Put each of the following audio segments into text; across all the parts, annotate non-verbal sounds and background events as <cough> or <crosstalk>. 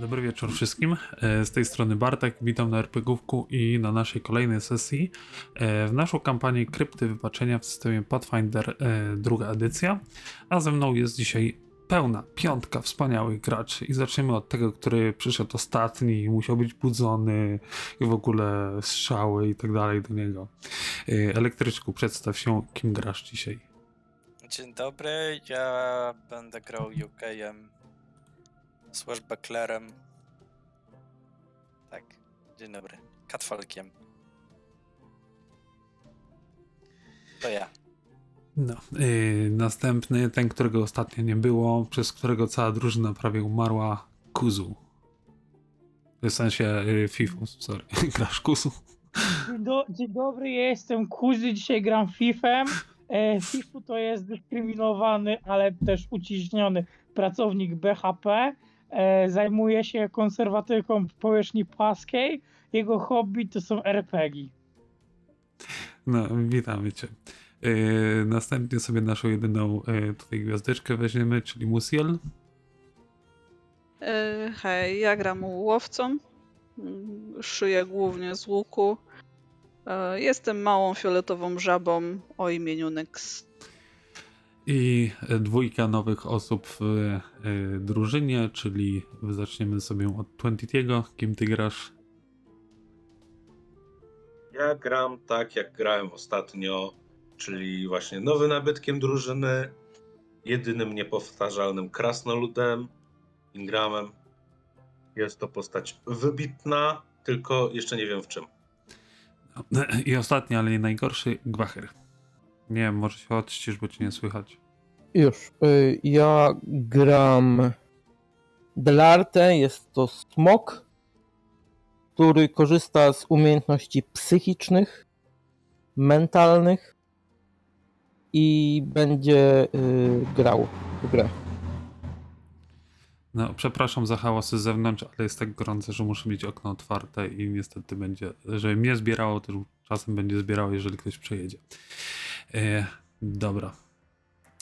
Dobry wieczór wszystkim. E, Z tej strony Bartek, witam na RPGówku i na naszej kolejnej sesji e, w naszą kampanię Krypty Wypaczenia w systemie Pathfinder e, druga edycja, a ze mną jest dzisiaj pełna piątka wspaniałych graczy i zaczniemy od tego, który przyszedł ostatni, musiał być budzony i w ogóle strzały i tak dalej do niego. Elektryczku, przedstaw się, kim grasz dzisiaj. Dzień dobry, ja będę grał UK-em slash Becklerem. Tak, dzień dobry. Katfalkiem. To ja. No, yy, następny, ten, którego ostatnio nie było, przez którego cała drużyna prawie umarła, Kuzu. W sensie yy, Fifu, sorry, <laughs> grasz Kuzu. Dzień, do, dzień dobry, ja jestem Kuzy, dzisiaj gram Fifem. E, Fifu to jest dyskryminowany, ale też uciśniony pracownik BHP. E, zajmuje się konserwatyką powierzchni płaskiej. Jego hobby to są RPG. No, witamy cię. Yy, następnie sobie naszą jedyną yy, tutaj gwiazdeczkę weźmiemy, czyli Musiel. E, Hej, ja gram łowcą. Szyję głównie z łuku. E, Jestem małą fioletową żabą o imieniu Nyx. I dwójka nowych osób w e, drużynie, czyli zaczniemy sobie od Twentiego. Kim ty grasz? Ja gram tak, jak grałem ostatnio, czyli właśnie nowym nabytkiem drużyny, jedynym niepowtarzalnym krasnoludem, Ingramem. Jest to postać wybitna, tylko jeszcze nie wiem w czym. No, <clears throat> I ostatni, ale nie najgorszy, Gwacher. Nie może się odścisz, bo cię nie słychać. Już. y, Ja gram Delarte, jest to smok, który korzysta z umiejętności psychicznych, mentalnych i będzie y, grał w grę. No, przepraszam za hałasy z zewnątrz, ale jest tak gorące, że muszę mieć okno otwarte i niestety będzie, żeby mnie zbierało, też czasem będzie zbierało, jeżeli ktoś przejedzie. E, dobra.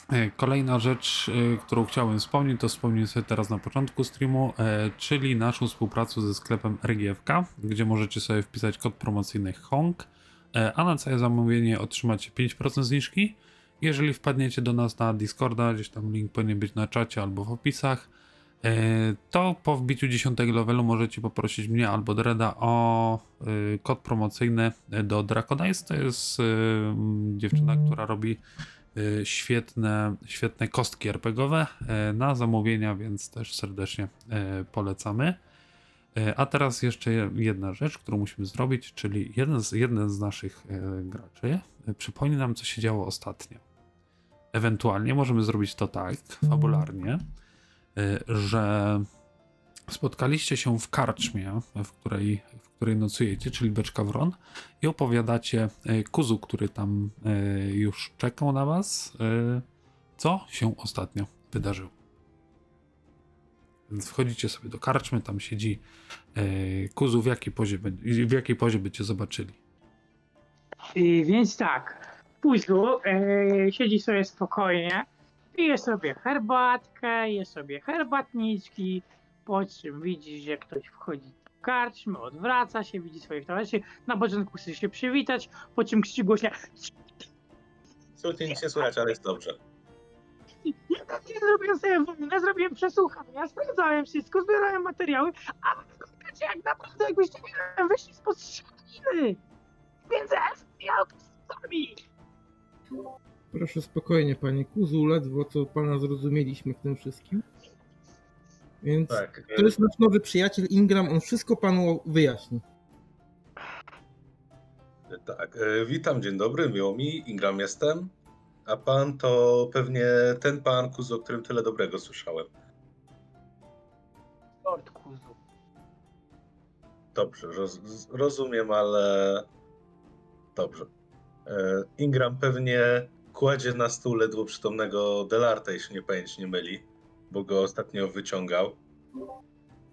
E, Kolejna rzecz, e, którą chciałem wspomnieć, to wspomnę sobie teraz na początku streamu, czyli naszą współpracę ze sklepem RGFK, gdzie możecie sobie wpisać kod promocyjny HONG, a na całe zamówienie otrzymacie 5% zniżki. Jeżeli wpadniecie do nas na Discorda, gdzieś tam link powinien być na czacie albo w opisach, to po wbiciu 10 levelu możecie poprosić mnie albo Dreda o e, kod promocyjny do Draconice. To jest e, dziewczyna, która robi e, świetne, świetne kostki RPGowe e, na zamówienia, więc też serdecznie e, polecamy. E, A teraz jeszcze jedna rzecz, którą musimy zrobić, czyli jeden z, jeden z naszych e, graczy e, przypomni nam, co się działo ostatnio. Ewentualnie możemy zrobić to tak, fabularnie, e, że spotkaliście się w karczmie, w której, w której nocujecie, czyli Beczka Wron, i opowiadacie e, Kuzu, który tam e, już czekał na was, co się ostatnio wydarzyło. Więc wchodzicie sobie do karczmy, tam siedzi Kuzu, w jakiej pozie, w jakiej pozie bycie zobaczyli. I, więc tak, Kuzu e, siedzi sobie spokojnie, pije sobie herbatkę, je sobie herbatniczki, po czym widzi, że ktoś wchodzi w karczmy, odwraca się, widzi swoich towarzyszy, na początku chce się przywitać, po czym krzyczy głośno Absolutnie nic nie słychać, ale jest dobrze. Ja tak nie zrobiłem sobie wolne, zrobiłem przesłuchania, sprawdzałem wszystko, zbierałem materiały, a wyglądacie jak naprawdę jakbyście nie wyszli spod strzeliny. Więc miał sami. Proszę spokojnie, panie Kuzu, ledwo co pana zrozumieliśmy w tym wszystkim. Więc Tak. to jest nasz nowy przyjaciel Ingram, on wszystko panu wyjaśni. e, tak. e, Witam, dzień dobry, miło mi, Ingram jestem. A pan to pewnie ten pan Kuzu, o którym tyle dobrego słyszałem. Lord Kuzu. Dobrze, roz, z- rozumiem, ale dobrze. E, Ingram pewnie kładzie na stół ledwo przytomnego Delarte, jeśli nie pamięć nie myli, bo go ostatnio wyciągał.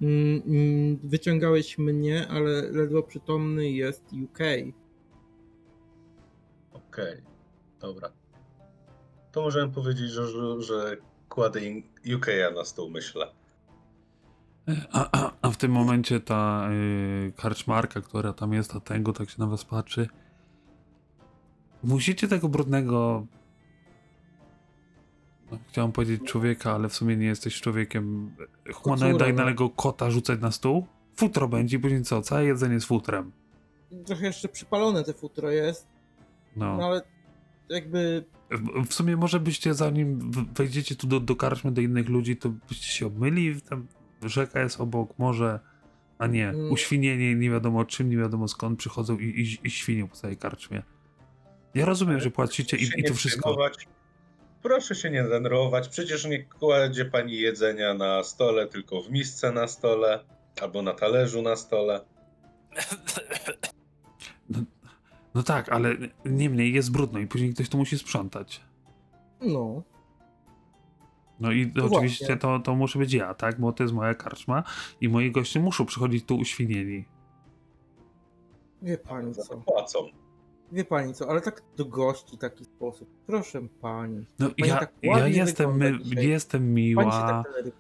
Mm, mm, Wyciągałeś mnie, ale ledwo przytomny jest UK. Okej, dobra. To możemy powiedzieć, że, że, kładę UK'a na stół, myślę. E, A, a, w tym momencie ta y, karczmarka, która tam jest, ta tego tak się na was patrzy. Musicie tego brudnego. Chciałem powiedzieć człowieka, ale w sumie nie jesteś człowiekiem. Humanoidalnego kota rzucać na stół? Futro będzie, i później co? Całe jedzenie z futrem. Trochę jeszcze przypalone te futro jest, no No. ale jakby W, w sumie może byście zanim wejdziecie tu do, do karczmy do innych ludzi, to byście się obmyli, tam rzeka jest obok, morze, a nie, Mm. uświnienie nie wiadomo czym, nie wiadomo skąd przychodzą i, i, i świnią po całej karczmie. Ja rozumiem, że płacicie i, i to wszystko. przejmować. Proszę się nie denerwować. Przecież nie kładzie pani jedzenia na stole, tylko w misce na stole albo na talerzu na stole. No tak, ale niemniej jest brudno i później ktoś to musi sprzątać. no, No i No oczywiście właśnie. to, to muszę być ja, tak? Bo to jest moja karczma i moi goście muszą przychodzić tu uświnieni. wie pani co, Płacą. Wie pani co, ale tak do gości taki sposób, proszę pani. No Pani ja, tak ja jestem, my, jestem miła. tak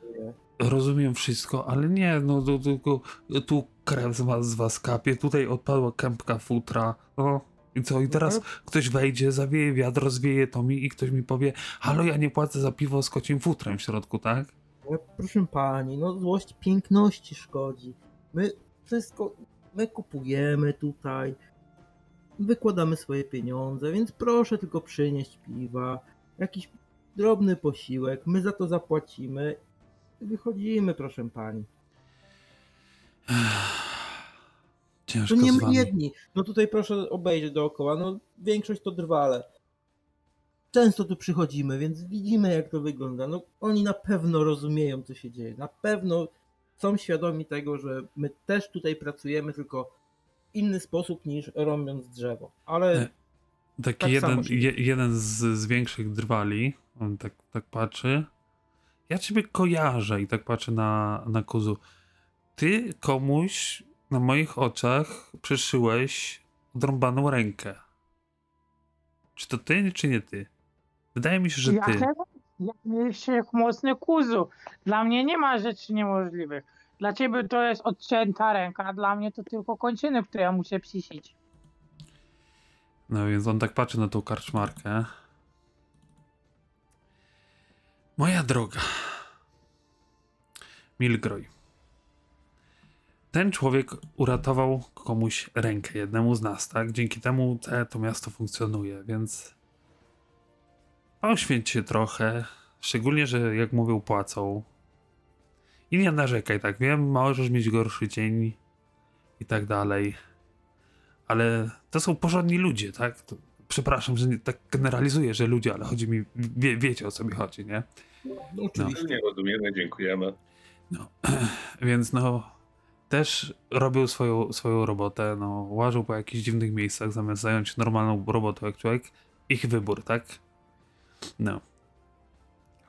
rozumiem wszystko, ale nie, no to tylko tu krew z was, z was kapie, tutaj odpadła kępka futra, no i co, i teraz ktoś wejdzie, zawieje wiatr, rozwieje to mi i ktoś mi powie, halo, ja nie płacę za piwo z kocim futrem w środku, tak? No, proszę pani, no złość piękności szkodzi. My wszystko, my kupujemy tutaj, wykładamy swoje pieniądze, więc proszę tylko przynieść piwa, jakiś drobny posiłek, my za to zapłacimy i wychodzimy, proszę pani. <sighs> To Ciężko nie z my wami. jedni, no tutaj proszę obejrzeć dookoła, no większość to drwale. Często tu przychodzimy, więc widzimy jak to wygląda. No oni na pewno rozumieją co się dzieje, na pewno są świadomi tego, że my też tutaj pracujemy, tylko inny sposób niż rąbiąc drzewo. Ale E, Taki tak jeden, je, jeden z, z większych drwali, on tak, tak patrzy. Ja ciebie kojarzę i tak patrzę na, na Kuzu. Ty komuś na moich oczach przyszyłeś odrąbaną rękę. Czy to ty, czy nie ty? Wydaje mi się, że Ja ty. Jak mieliście jak mocny kuzu. Dla mnie nie ma rzeczy niemożliwych. Dla ciebie to jest odcięta ręka, a dla mnie to tylko kończyny, które ja muszę psisić. No więc on tak patrzy na tą karczmarkę. Moja droga. Milgroj. Ten człowiek uratował komuś rękę, jednemu z nas, tak? Dzięki temu te, to miasto funkcjonuje, więc poświęć się trochę. Szczególnie, że jak mówią, płacą. I nie narzekaj, tak? Wiem, możesz mieć gorszy dzień i tak dalej ale to są porządni ludzie, tak? To, przepraszam, że nie, tak generalizuję, że ludzie, ale chodzi mi, wie, wiecie o co mi chodzi, nie? no, oczywiście. Nie rozumiemy, dziękujemy. No, <clears throat> więc no, też robił swoją, swoją robotę, no, łażył po jakichś dziwnych miejscach, zamiast zająć normalną robotą jak człowiek. Ich wybór, tak? No.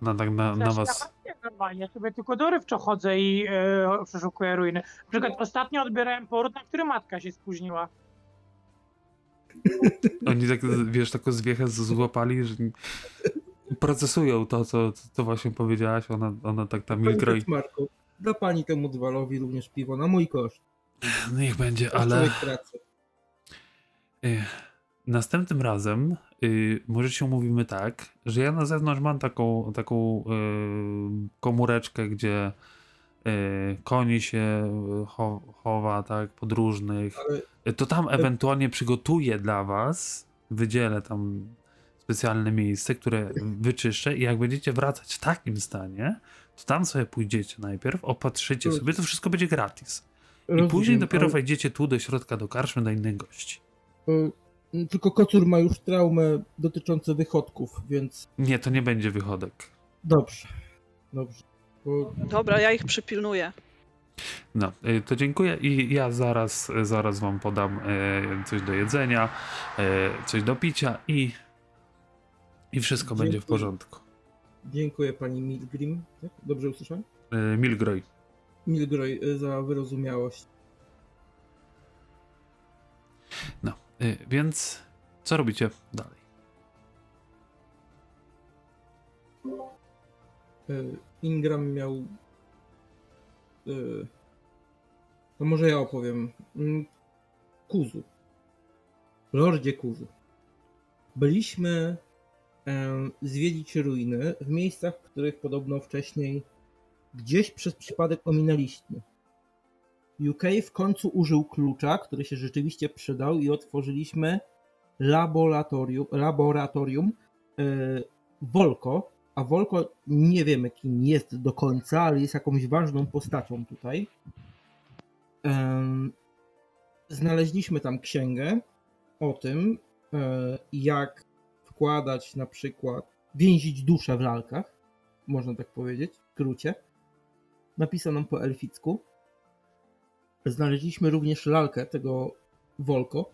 No tak na, na Też was... Ja nie normalnie, sobie tylko dorywczo chodzę i e, przeszukuję ruiny. Na przykład ostatnio odbierałem poród, na który matka się spóźniła. Oni tak, wiesz, taką zwiechę złapali, że procesują to, co, co właśnie powiedziałaś. Ona, ona tak tam Pani milgroi. Kaczmarko, da pani temu drwalowi również piwo na mój koszt. No niech będzie, ale... Y, Następnym razem y, może się umówimy tak, że ja na zewnątrz mam taką, taką y, komóreczkę, gdzie y, koni się y, cho, chowa, tak, podróżnych. Ale Y, To tam ewentualnie przygotuję dla was, wydzielę tam specjalne miejsce, które wyczyszczę i jak będziecie wracać w takim stanie, to tam sobie pójdziecie najpierw, opatrzycie sobie, to wszystko będzie gratis. I później rozumiem, dopiero ale- wejdziecie tu do środka, do karczmy, do innych gości. Y, Tylko kocur ma już traumę dotyczącą wychodków, więc Nie, to nie będzie wychodek. dobrze. Dobrze. Bo Dobra, ja ich przypilnuję. No, y, to dziękuję i ja zaraz, zaraz wam podam y, coś do jedzenia, coś do picia i, i wszystko będzie w Dziękuję. porządku. dziękuję pani Milgrim. Tak? Dobrze usłyszałem? Milgroj, Milgroj za wyrozumiałość. no, więc co robicie dalej? Y, Ingram miał y, To może ja opowiem. Mm, Kuzu. Lordzie Kuzu. Byliśmy em, zwiedzić ruiny w miejscach, których podobno wcześniej gdzieś przez przypadek ominęliśmy. UK w końcu użył klucza, który się rzeczywiście przydał i otworzyliśmy laboratorium, laboratorium e, Volko, a Volko nie wiemy kim jest do końca, ale jest jakąś ważną postacią tutaj. Znaleźliśmy tam księgę o tym, e, jak wkładać na przykład, więzić duszę w lalkach, można tak powiedzieć, w skrócie, napisaną po elficku. Znaleźliśmy również lalkę tego Volko.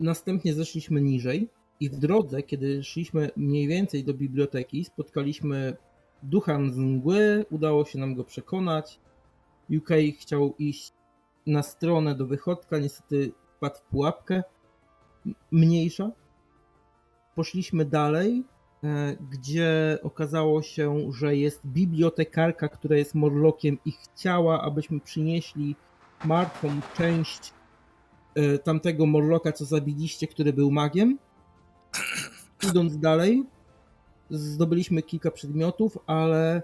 Następnie zeszliśmy niżej i w drodze, kiedy szliśmy mniej więcej do biblioteki, spotkaliśmy ducha z mgły, udało się nam go przekonać. UK chciał iść na stronę do wychodka, niestety wpadł w pułapkę mniejsza. Poszliśmy dalej, gdzie okazało się, że jest bibliotekarka, która jest Morlokiem i chciała, abyśmy przynieśli martwą część e, tamtego Morloka, co zabiliście, który był magiem. <coughs> Idąc dalej, zdobyliśmy kilka przedmiotów, ale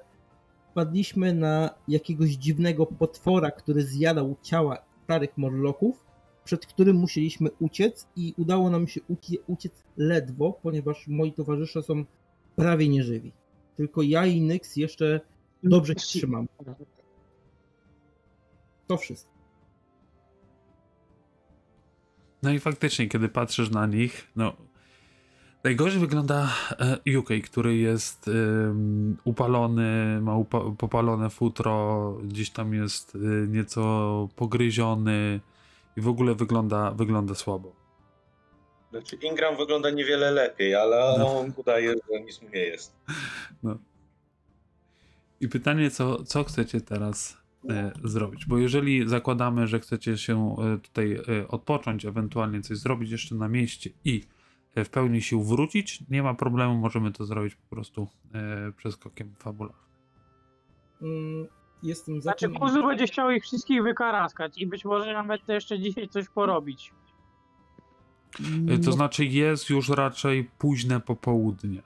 wpadliśmy na jakiegoś dziwnego potwora, który zjadał ciała starych Morloków, przed którym musieliśmy uciec i udało nam się ucie- uciec ledwo, ponieważ moi towarzysze są prawie nieżywi. Tylko ja i Nyx jeszcze dobrze się trzymam. To wszystko. No i faktycznie, kiedy patrzysz na nich, no. Najgorzej wygląda e, UK, który jest ym, upalony, ma upa popalone futro, gdzieś tam jest y, nieco pogryziony i w ogóle wygląda, wygląda słabo. Znaczy Ingram wygląda niewiele lepiej, ale No. on udaje, że nic mu nie jest. I pytanie, co, co chcecie teraz e, zrobić? Bo jeżeli zakładamy, że chcecie się e, tutaj e, odpocząć, ewentualnie coś zrobić jeszcze na mieście i e, w pełni sił wrócić, nie ma problemu, możemy to zrobić po prostu e, przeskokiem fabularnym. Mm, Jestem za Znaczy, tym. Kuzu będzie chciał ich wszystkich wykaraskać i być może nawet jeszcze dzisiaj coś porobić. E, To No, znaczy jest już raczej późne popołudnie.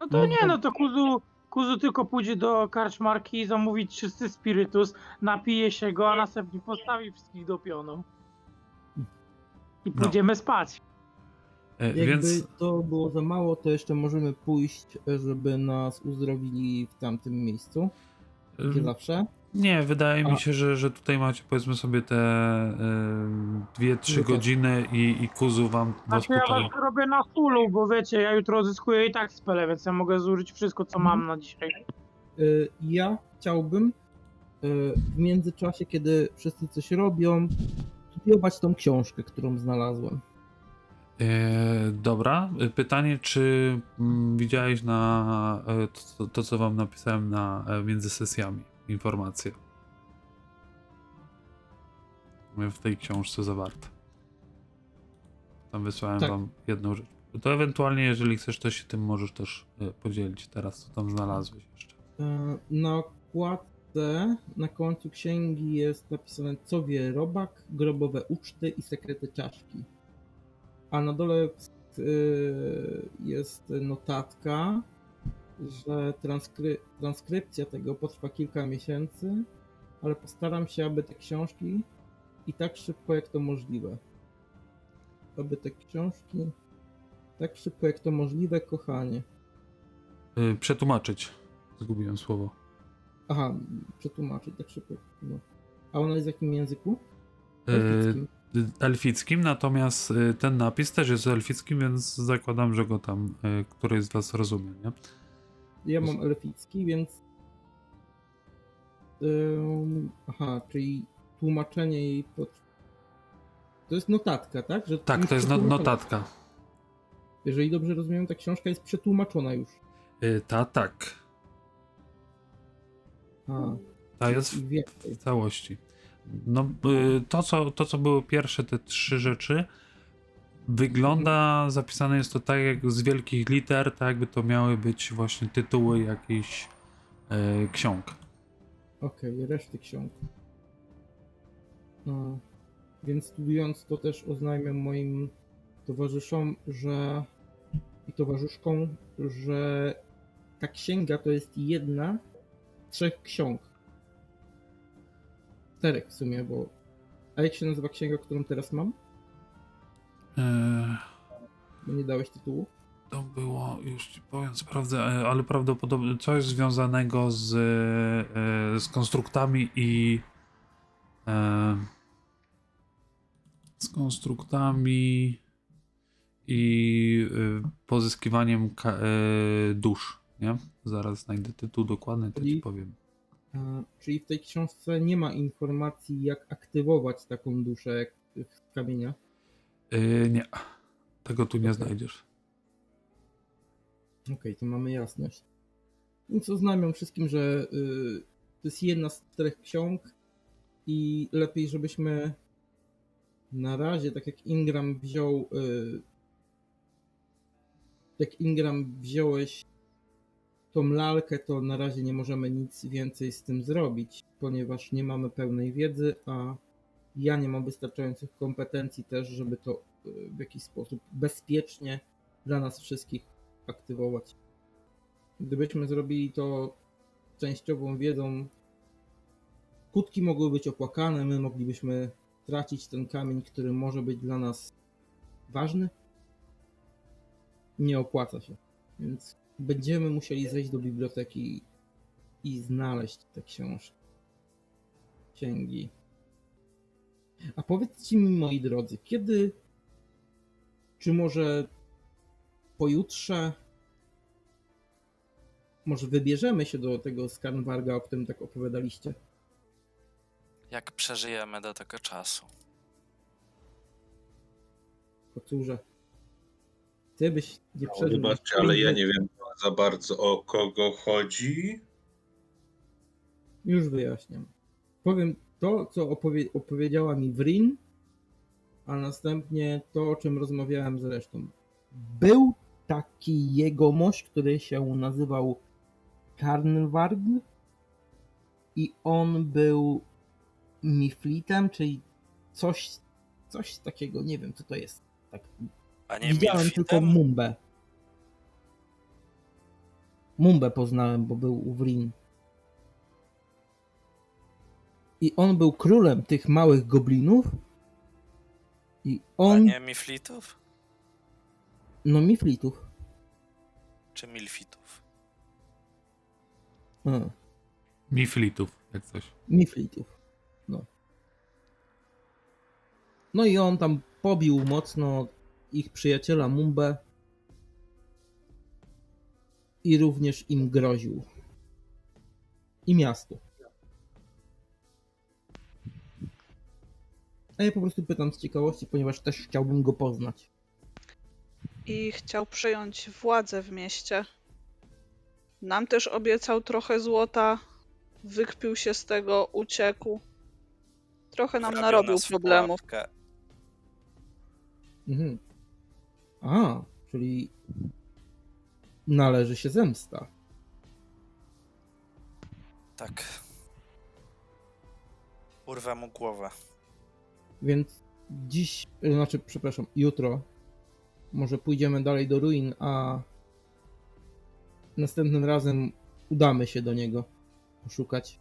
No to No nie, no to Kuzu, Kuzu tylko pójdzie do karczmarki i zamówi czysty spirytus, napije się go, a następnie postawi wszystkich do pionu. I No. pójdziemy spać. E, Jakby Więc to było za mało, to jeszcze możemy pójść, żeby nas uzdrowili w tamtym miejscu, gdzie e, zawsze. nie, wydaje A. mi się, że, że tutaj macie powiedzmy sobie te e, dwie, trzy No tak. godziny i, i Kuzu wam was Znaczy ja was robię na fullu, bo wiecie, ja jutro odzyskuję i tak spele, więc ja mogę zużyć wszystko, co mam na dzisiaj. Y, Ja chciałbym y, w międzyczasie, kiedy wszyscy coś robią, studiować tą książkę, którą znalazłem. E, dobra, pytanie, czy mm, widziałeś na e, to, to, co wam napisałem na e, między sesjami informacje? W tej książce zawarte. Tam wysłałem Tak. wam jedną rzecz. To ewentualnie, jeżeli chcesz, to się tym możesz też podzielić teraz, co tam znalazłeś jeszcze. Na okładce na końcu księgi jest napisane co wie robak, grobowe uczty i sekrety czaszki. A na dole y, jest notatka, że transkry transkrypcja tego potrwa kilka miesięcy, ale postaram się, aby te książki i tak szybko jak to możliwe. Aby te książki tak szybko jak to możliwe, kochanie. E, przetłumaczyć. Zgubiłem słowo. Aha, przetłumaczyć tak szybko. No. A ona jest w jakim języku? Elfickim. Elfickim, natomiast y, ten napis też jest elfickim, więc zakładam, że go tam y, któryś z was rozumie, nie? Ja mam elficki, więc. Ym, aha, czyli tłumaczenie jej pod. To jest notatka, tak? Że Tak, to jest no, notatka. Jeżeli dobrze rozumiem, ta książka jest przetłumaczona już. Y, ta tak. A, Ta jest w, w całości. No, y, to, co, to, co były pierwsze te trzy rzeczy, wygląda, zapisane jest to tak jak z wielkich liter, tak jakby to miały być właśnie tytuły jakichś y, ksiąg. Okej, reszty ksiąg. No, więc studiując to też oznajmiam moim towarzyszom, że i towarzyszkom, że ta księga to jest jedna z trzech ksiąg. Czterech w sumie, bo. A jak się nazywa księga, którą teraz mam? Eee, Bo nie dałeś tytułu. to było, już ci powiem, sprawdzę, e, ale prawdopodobnie coś związanego z, e, z konstruktami i e, z konstruktami i e, pozyskiwaniem dusz, nie? Zaraz znajdę tytuł dokładny, to ci Czyli- powiem. A, czyli w tej książce nie ma informacji, jak aktywować taką duszę jak w kamieniach. E, nie, tego tu nie Okej. znajdziesz. Okej, to mamy jasność. Więc oznajmiam wszystkim, że y, to jest jedna z czterech ksiąg i lepiej, żebyśmy na razie, tak jak Ingram wziął, y, jak Ingram wziąłeś tą lalkę, to na razie nie możemy nic więcej z tym zrobić, ponieważ nie mamy pełnej wiedzy, a ja nie mam wystarczających kompetencji też, żeby to y, w jakiś sposób bezpiecznie dla nas wszystkich aktywować. Gdybyśmy zrobili to częściową wiedzą, skutki mogły być opłakane, my moglibyśmy tracić ten kamień, który może być dla nas ważny. Nie opłaca się. Więc będziemy musieli zejść do biblioteki i znaleźć te książki. Księgi. A powiedzcie mi, moi drodzy, kiedy, czy może pojutrze może wybierzemy się do tego Skarnwarga, o którym tak opowiadaliście? Jak przeżyjemy do tego czasu? Kocurze. Ty byś nie przeżył. Wybaczcie, ale ja nie wiem za bardzo o kogo chodzi. Już wyjaśniam. Powiem to, co opowie- opowiedziała mi Wrin, a następnie to, o czym rozmawiałem z resztą. Był taki jegomość, który się nazywał Karnwarg i on był Miflitem, czyli coś, coś takiego, nie wiem co to jest. Tak, A nie Widziałem Milfitem? tylko Mumbę. Mumbę poznałem, bo był u Wrin. I on był królem tych małych goblinów. I A on. nie Miflitów? No, Miflitów. Czy Milfitów? A, Miflitów, jak coś. Miflitów. No. No i on tam pobił mocno ich przyjaciela Mumbę. I również im groził. I miastu. A ja po prostu pytam z ciekawości, ponieważ też chciałbym go poznać. I chciał przejąć władzę w mieście. Nam też obiecał trochę złota. Wykpił się z tego, uciekł. Trochę nam Wrobił narobił nas w problemów. pułapkę. Mhm. A, czyli należy się zemsta. Tak. Urwę mu głowę. Więc dziś, y, znaczy, przepraszam, jutro może pójdziemy dalej do ruin, a następnym razem udamy się do niego poszukać.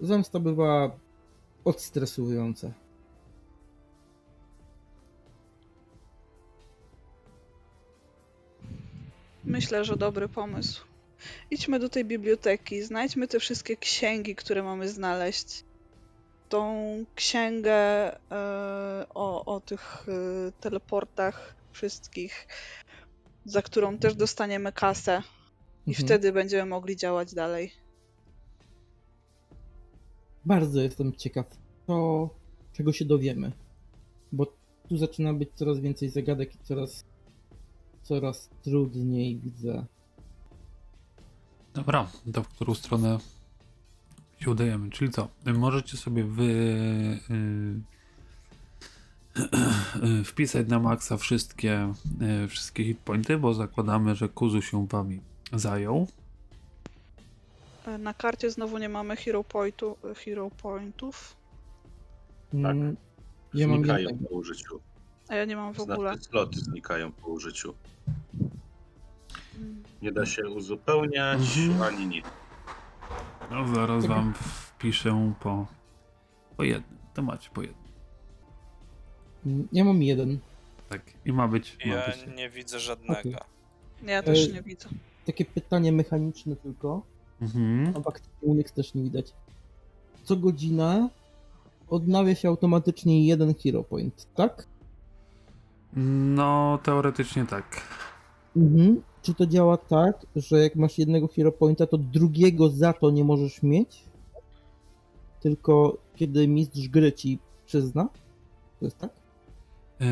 Zemsta bywa odstresująca. Myślę, że dobry pomysł. Idźmy do tej biblioteki, znajdźmy te wszystkie księgi, które mamy znaleźć. Tą księgę e, o, o tych e, teleportach wszystkich, za którą też dostaniemy kasę. I Mhm. wtedy będziemy mogli działać dalej. Bardzo jestem ciekaw, to, czego się dowiemy. Bo tu zaczyna być coraz więcej zagadek i coraz, coraz trudniej widzę. Dobra, to w którą stronę się udajemy? Czyli co? Możecie sobie wy y, y, wpisać na maksa wszystkie, y, wszystkie hitpointy, bo zakładamy, że Kuzu się wami zajął. Na karcie znowu nie mamy hero, pointu, hero pointów, Mm, Ja mam jednego. po użyciu. A ja nie mam w ogóle. Znaczy sloty znikają po użyciu. Mm. Nie da się uzupełniać, Mhm. ani nic. No zaraz wam wpiszę po, po jednym. To macie po jednym. Mm, Ja mam jeden. Tak. I ma być. Ma Ja być. nie widzę żadnego. Ja też E, nie widzę. Takie pytanie mechaniczne tylko. Mhm. A Unix też nie widać. Co godzinę odnawia się automatycznie jeden hero point, tak? No, teoretycznie tak. Mhm. Czy to działa tak, że jak masz jednego hero pointa, to drugiego za to nie możesz mieć? Tylko kiedy mistrz gry ci przyzna? To jest tak? E,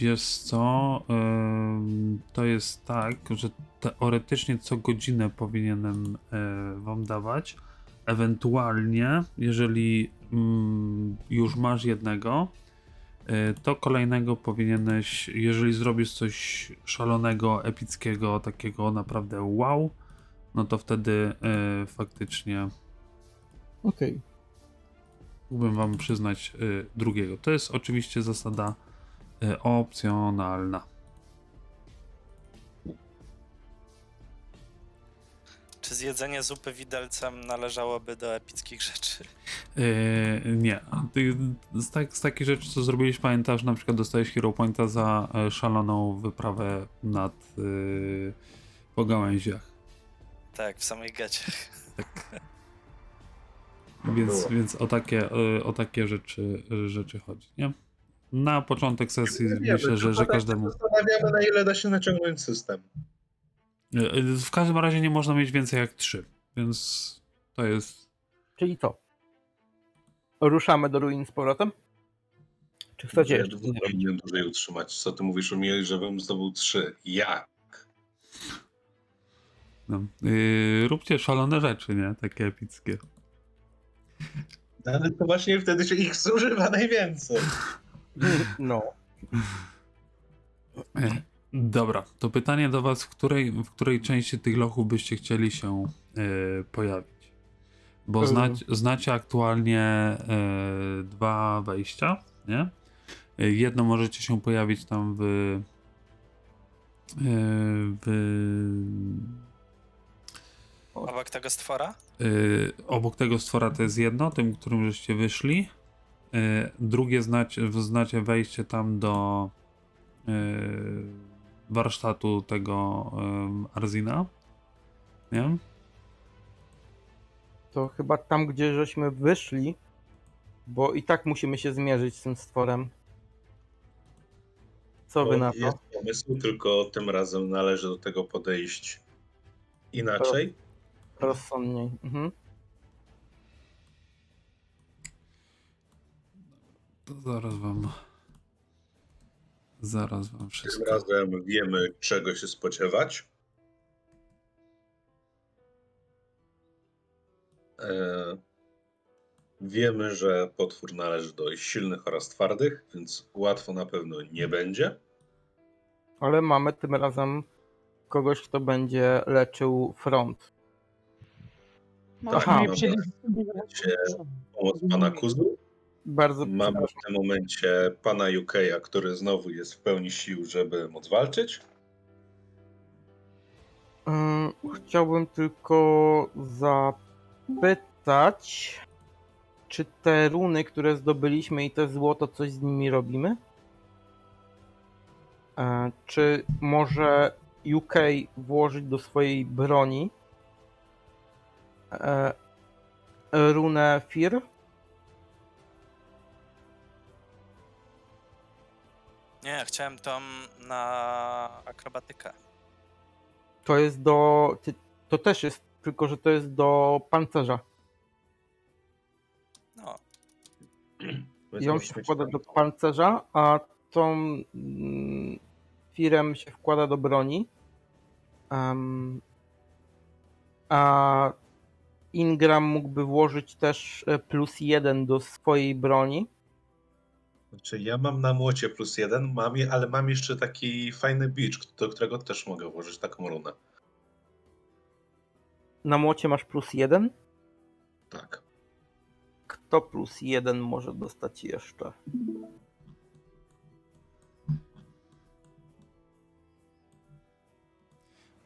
wiesz co? E, to jest tak, że teoretycznie co godzinę powinienem e, wam dawać. Ewentualnie, jeżeli mm, już masz jednego, to kolejnego powinieneś, jeżeli zrobisz coś szalonego, epickiego, takiego naprawdę wow, no to wtedy e, faktycznie Okej. mógłbym wam przyznać y, drugiego. To jest oczywiście zasada y, opcjonalna. Zjedzenie zupy widelcem należałoby do epickich rzeczy? Y, nie. Ty, z, tak, z takich rzeczy, co zrobiłeś, pamiętasz, na przykład dostałeś Hero Pointa za e, szaloną wyprawę nad y, po gałęziach. Tak, w samej gecie. Więc, Było. więc o takie, o takie rzeczy, rzeczy chodzi, nie? Na początek sesji Wiemy, myślę, że, że tylko tak każdemu. się Zastanawiamy, na ile da się naciągnąć system. W każdym razie nie można mieć więcej jak trzy, więc to jest Czyli co? Ruszamy do ruin z powrotem? Czy chcecie Ja jeszcze dwóch zrobić? powinien dłużej utrzymać. Co ty mówisz o mnie, żebym zdobył trzy? Ja. No. Yy, róbcie szalone rzeczy, nie? Takie epickie. No, Ale to właśnie wtedy się ich zużywa najwięcej. No. <laughs> Dobra, to pytanie do was, w której, w której części tych lochów byście chcieli się e, pojawić? Bo E. znać, znacie aktualnie e, dwa wejścia, nie? Jedno możecie się pojawić tam w, w Obok tego stwora? Y, obok tego stwora to jest jedno, tym, którym żeście wyszli. Y, drugie znacie, znacie wejście tam do y, warsztatu tego y, Arzina. Nie? To chyba tam, gdzie żeśmy wyszli, bo i tak musimy się zmierzyć z tym stworem. Co wy na to? Jest pomysł, tylko tym razem należy do tego podejść inaczej. Rozsądniej. Mhm. To zaraz wam. Zaraz wam Tym wszystko. razem wiemy, czego się spodziewać. E, wiemy, że potwór należy do silnych oraz twardych, więc łatwo na pewno nie będzie. Ale mamy tym razem kogoś, kto będzie leczył front. Może Aha. Mamy pomoc pana Kuzu. Bardzo Mamy w tym momencie pana Yukeja, który znowu jest w pełni sił, żeby móc walczyć. Mm, Chciałbym tylko zapytać, czy te runy, które zdobyliśmy i te złoto, coś z nimi robimy? E, Czy może UK włożyć do swojej broni e, runę Fear? Nie, chciałem tą na akrobatykę. To jest do. ty- To też jest, tylko że to jest do pancerza. No, <clears throat> Ją możesz się wkłada tam- do pancerza, a tą mm, firem się wkłada do broni. Em, a Ingram mógłby włożyć też e, plus jeden do swojej broni. Znaczy, ja mam na młocie plus jeden, mam je, ale mam jeszcze taki fajny beach, do którego też mogę włożyć taką runę. Na młocie masz plus jeden. Tak. Kto plus jeden może dostać jeszcze?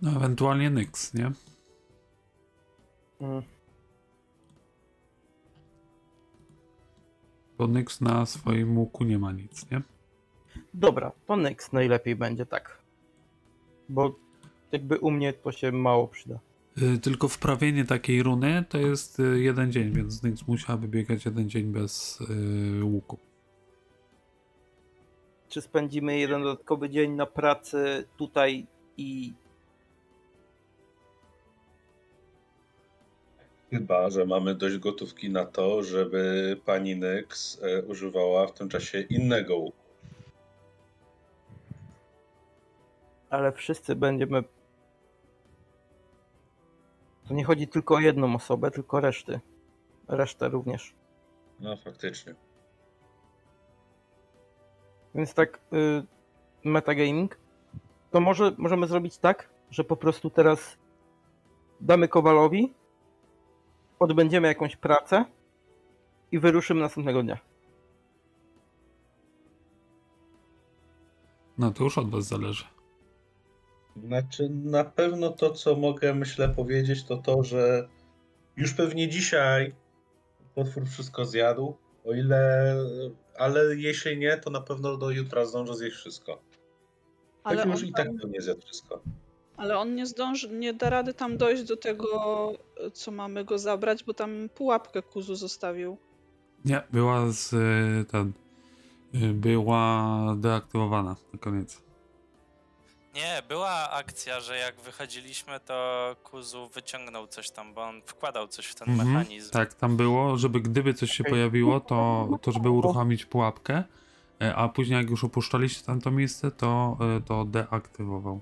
No ewentualnie Nyx, nie? Mm, Bo Nyx na swoim łuku nie ma nic, nie? Dobra, to Nyx najlepiej będzie tak. Bo jakby u mnie to się mało przyda. Y, Tylko wprawienie takiej runy to jest y, jeden dzień, więc Nyx musiałaby biegać jeden dzień bez y, łuku. Czy spędzimy jeden dodatkowy dzień na pracy tutaj i Chyba, że mamy dość gotówki na to, żeby pani Nyx e, używała w tym czasie innego łuku. ale wszyscy będziemy. To nie chodzi tylko o jedną osobę, tylko reszty. Resztę również. No faktycznie. Więc tak, y, metagaming. To może możemy zrobić tak, że po prostu teraz damy Kowalowi, odbędziemy jakąś pracę i wyruszymy następnego dnia. No to już od was zależy. Znaczy, na pewno to, co mogę, myślę, powiedzieć, to to, że już pewnie dzisiaj potwór wszystko zjadł, o ile, ale jeśli nie, to na pewno do jutra zdąży zjeść wszystko. Ale już i tak pewnie zjadł wszystko. Ale on nie zdąży, nie da rady tam dojść do tego, co mamy go zabrać, bo tam pułapkę Kuzu zostawił. Nie, była z y, ten. y, Była deaktywowana na koniec. Nie, była akcja, że jak wychodziliśmy, to Kuzu wyciągnął coś tam, bo on wkładał coś w ten Mhm, mechanizm. Tak, tam było, żeby gdyby coś się pojawiło, to, to żeby uruchomić pułapkę, e, a później jak już opuszczaliście tamto miejsce, to, e, to deaktywował.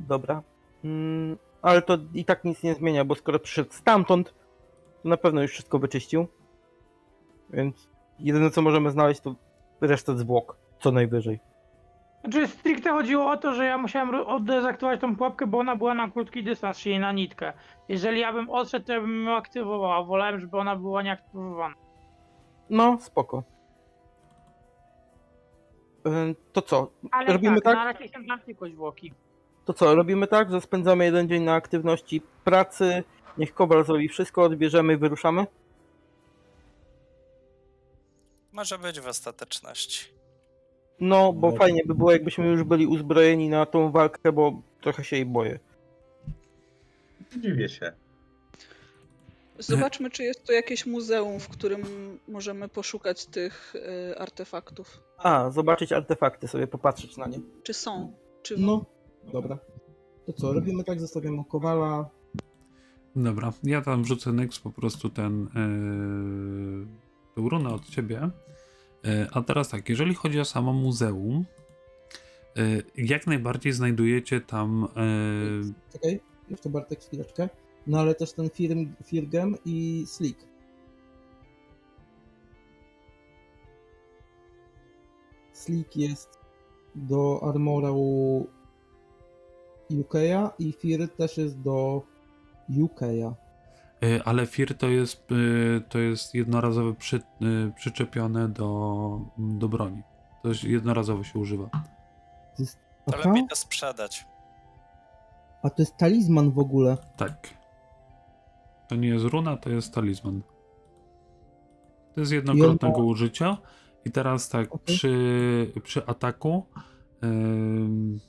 Dobra. Mm, ale to i tak nic nie zmienia, bo skoro przyszedł stamtąd, to na pewno już wszystko wyczyścił. Więc jedyne co możemy znaleźć to resztę zwłok, co najwyżej. Znaczy stricte chodziło o to, że ja musiałem oddezaktywować tą pułapkę, bo ona była na krótki dystans, czyli na nitkę. Jeżeli ja bym odszedł, to ja bym ją aktywowała. Wolałem, żeby ona była nieaktywowana. No, spoko. To co? Ale Robimy tak, tak? na razie się zwłoki. To co, robimy tak, że spędzamy jeden dzień na aktywności pracy, niech Kowal zrobi wszystko, odbierzemy i wyruszamy? Może być w ostateczności. No, bo fajnie by było, jakbyśmy już byli uzbrojeni na tą walkę, bo trochę się jej boję. Dziwię się. Zobaczmy, czy jest tu jakieś muzeum, w którym możemy poszukać tych y, artefaktów. A, zobaczyć artefakty, sobie popatrzeć na nie. Czy są? Czy No, dobra. To co, robimy tak, zostawiamy Kowala. Dobra, ja tam wrzucę Nyx po prostu ten yy, tą runę od ciebie. Yy, a teraz tak, jeżeli chodzi o samo muzeum, yy, jak najbardziej znajdujecie tam yy, Czekaj, jeszcze Bartek chwileczkę. No ale też ten firm, Firgem i Slick. Slick jest do armoru UK'a i Fir też jest do UK'a. Y, Ale FIR to jest, y, to jest jednorazowe przy, y, przyczepione do, do broni. To jest jednorazowo się używa. To jest, to lepiej to sprzedać. a to jest talizman w ogóle. Tak. To nie jest runa, to jest talizman. To jest jednokrotnego ma- użycia. I teraz tak, Okej. przy, przy ataku ym,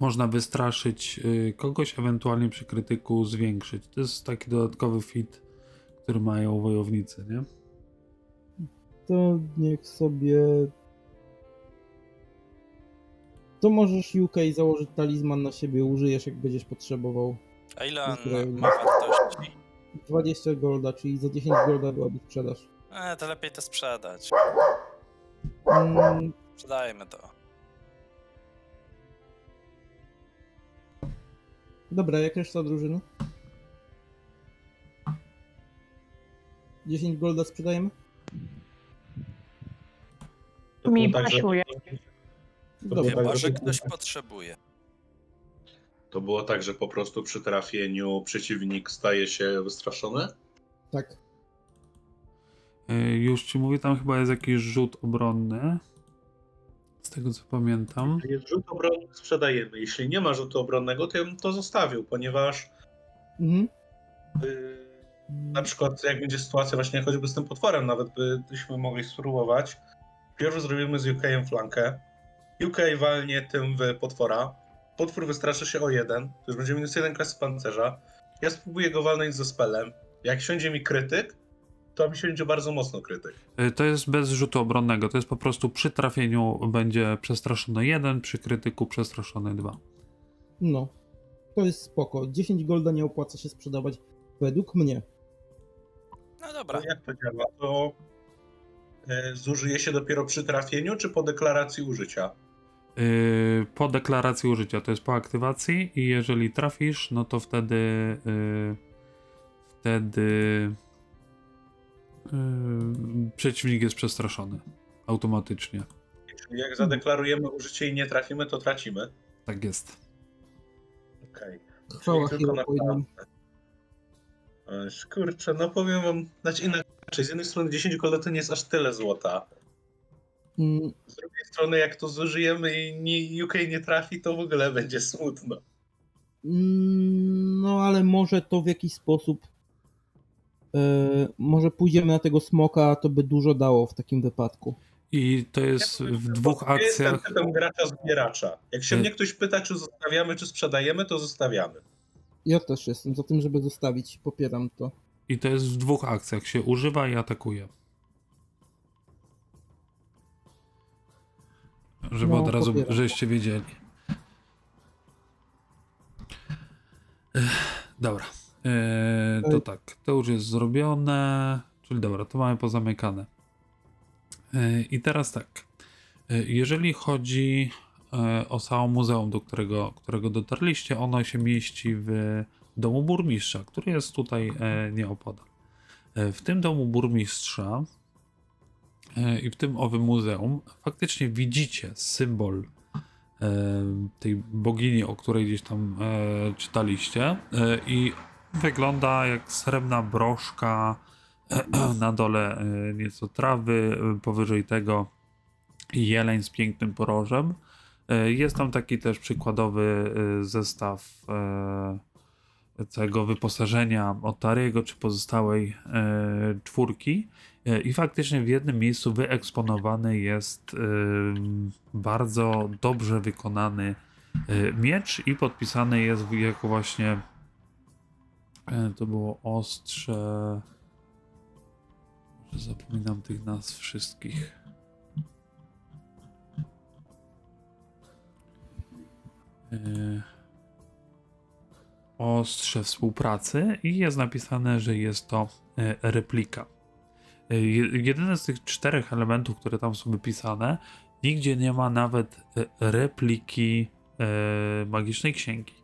można wystraszyć y, kogoś, ewentualnie przy krytyku zwiększyć. To jest taki dodatkowy fit, który mają wojownicy, nie? To niech sobie. To możesz UK założyć talizman na siebie, użyjesz jak będziesz potrzebował. A ile on ma wartości? 20 golda, czyli za 10 golda byłaby sprzedaż. E, to lepiej to sprzedać. Mm, Sprzedajmy to. Dobra, jak reszta drużyny? 10 golda sprzedajemy? To Mi było tak, że- pasuje. to było Dobra, tak, Chyba, że że- ktoś potrzebuje. To było tak, że po prostu przy trafieniu przeciwnik staje się wystraszony? Tak. E, Już ci mówię, tam chyba jest jakiś rzut obronny. Z tego co pamiętam. Jest rzut obronny, sprzedajemy. Jeśli nie ma rzutu obronnego, to ja bym to zostawił, ponieważ Mhm. yy, na przykład jak będzie sytuacja właśnie choćby z tym potworem, nawet byśmy mogli spróbować. Pierw zrobimy z UK flankę. UK walnie tym w potwora. Potwór wystraszy się o jeden, to już będzie minus jeden klasy pancerza. Ja spróbuję go walnąć ze spelem. Jak siądzie mi krytyk, to mi siądzie bardzo mocno krytyk. E, To jest bez rzutu obronnego. To jest po prostu przy trafieniu będzie przestraszony 1, przy krytyku przestraszony 2. No. To jest spoko. 10 golda nie opłaca się sprzedawać według mnie. No dobra. To jak to działa? To e, zużyje się dopiero przy trafieniu, czy po deklaracji użycia? Yy, po deklaracji użycia, to jest po aktywacji i jeżeli trafisz, no to wtedy yy, wtedy yy, przeciwnik jest przestraszony automatycznie. Czyli jak zadeklarujemy użycie i nie trafimy, to tracimy. Tak jest. Okej. Czyli tylko. Ależ Kurczę, no powiem wam, znaczy inaczej, z jednej strony 10 golda to nie jest aż tyle złota. Mm, Z drugiej strony jak to zużyjemy i nie, UK nie trafi, to w ogóle będzie smutno. mm, No ale może to w jakiś sposób. E, może pójdziemy na tego smoka, to by dużo dało w takim wypadku. I to jest w dwóch Ja jestem akcjach. typem gracza zbieracza. Jak się Y- mnie ktoś pyta, czy zostawiamy, czy sprzedajemy, to zostawiamy. Ja też jestem za tym, żeby zostawić. Popieram to. I to jest w dwóch akcjach. Się używa i atakuje. Żeby No, od razu, popieram. żeście wiedzieli. Ech, Dobra. Eee, to tak, to już jest zrobione. Czyli dobra, to mamy pozamykane. Eee, I teraz tak. Eee, Jeżeli chodzi o samo muzeum, do którego, którego dotarliście, ono się mieści w domu burmistrza, który jest tutaj nieopodal. W tym domu burmistrza i w tym owym muzeum faktycznie widzicie symbol tej bogini, o której gdzieś tam czytaliście i wygląda jak srebrna broszka <clears throat> na dole e, nieco trawy, e, powyżej tego jeleń z pięknym porożem. E, Jest tam taki też przykładowy zestaw całego wyposażenia Otariego czy pozostałej czwórki. I faktycznie w jednym miejscu wyeksponowany jest bardzo dobrze wykonany miecz i podpisany jest jako właśnie to było ostrze. Zapominam tych nazw wszystkich. E, Ostrze współpracy i jest napisane, że jest to e, replika. E, je- Jedyny z tych czterech elementów, które tam są wypisane, nigdzie nie ma nawet e, repliki e, magicznej księgi.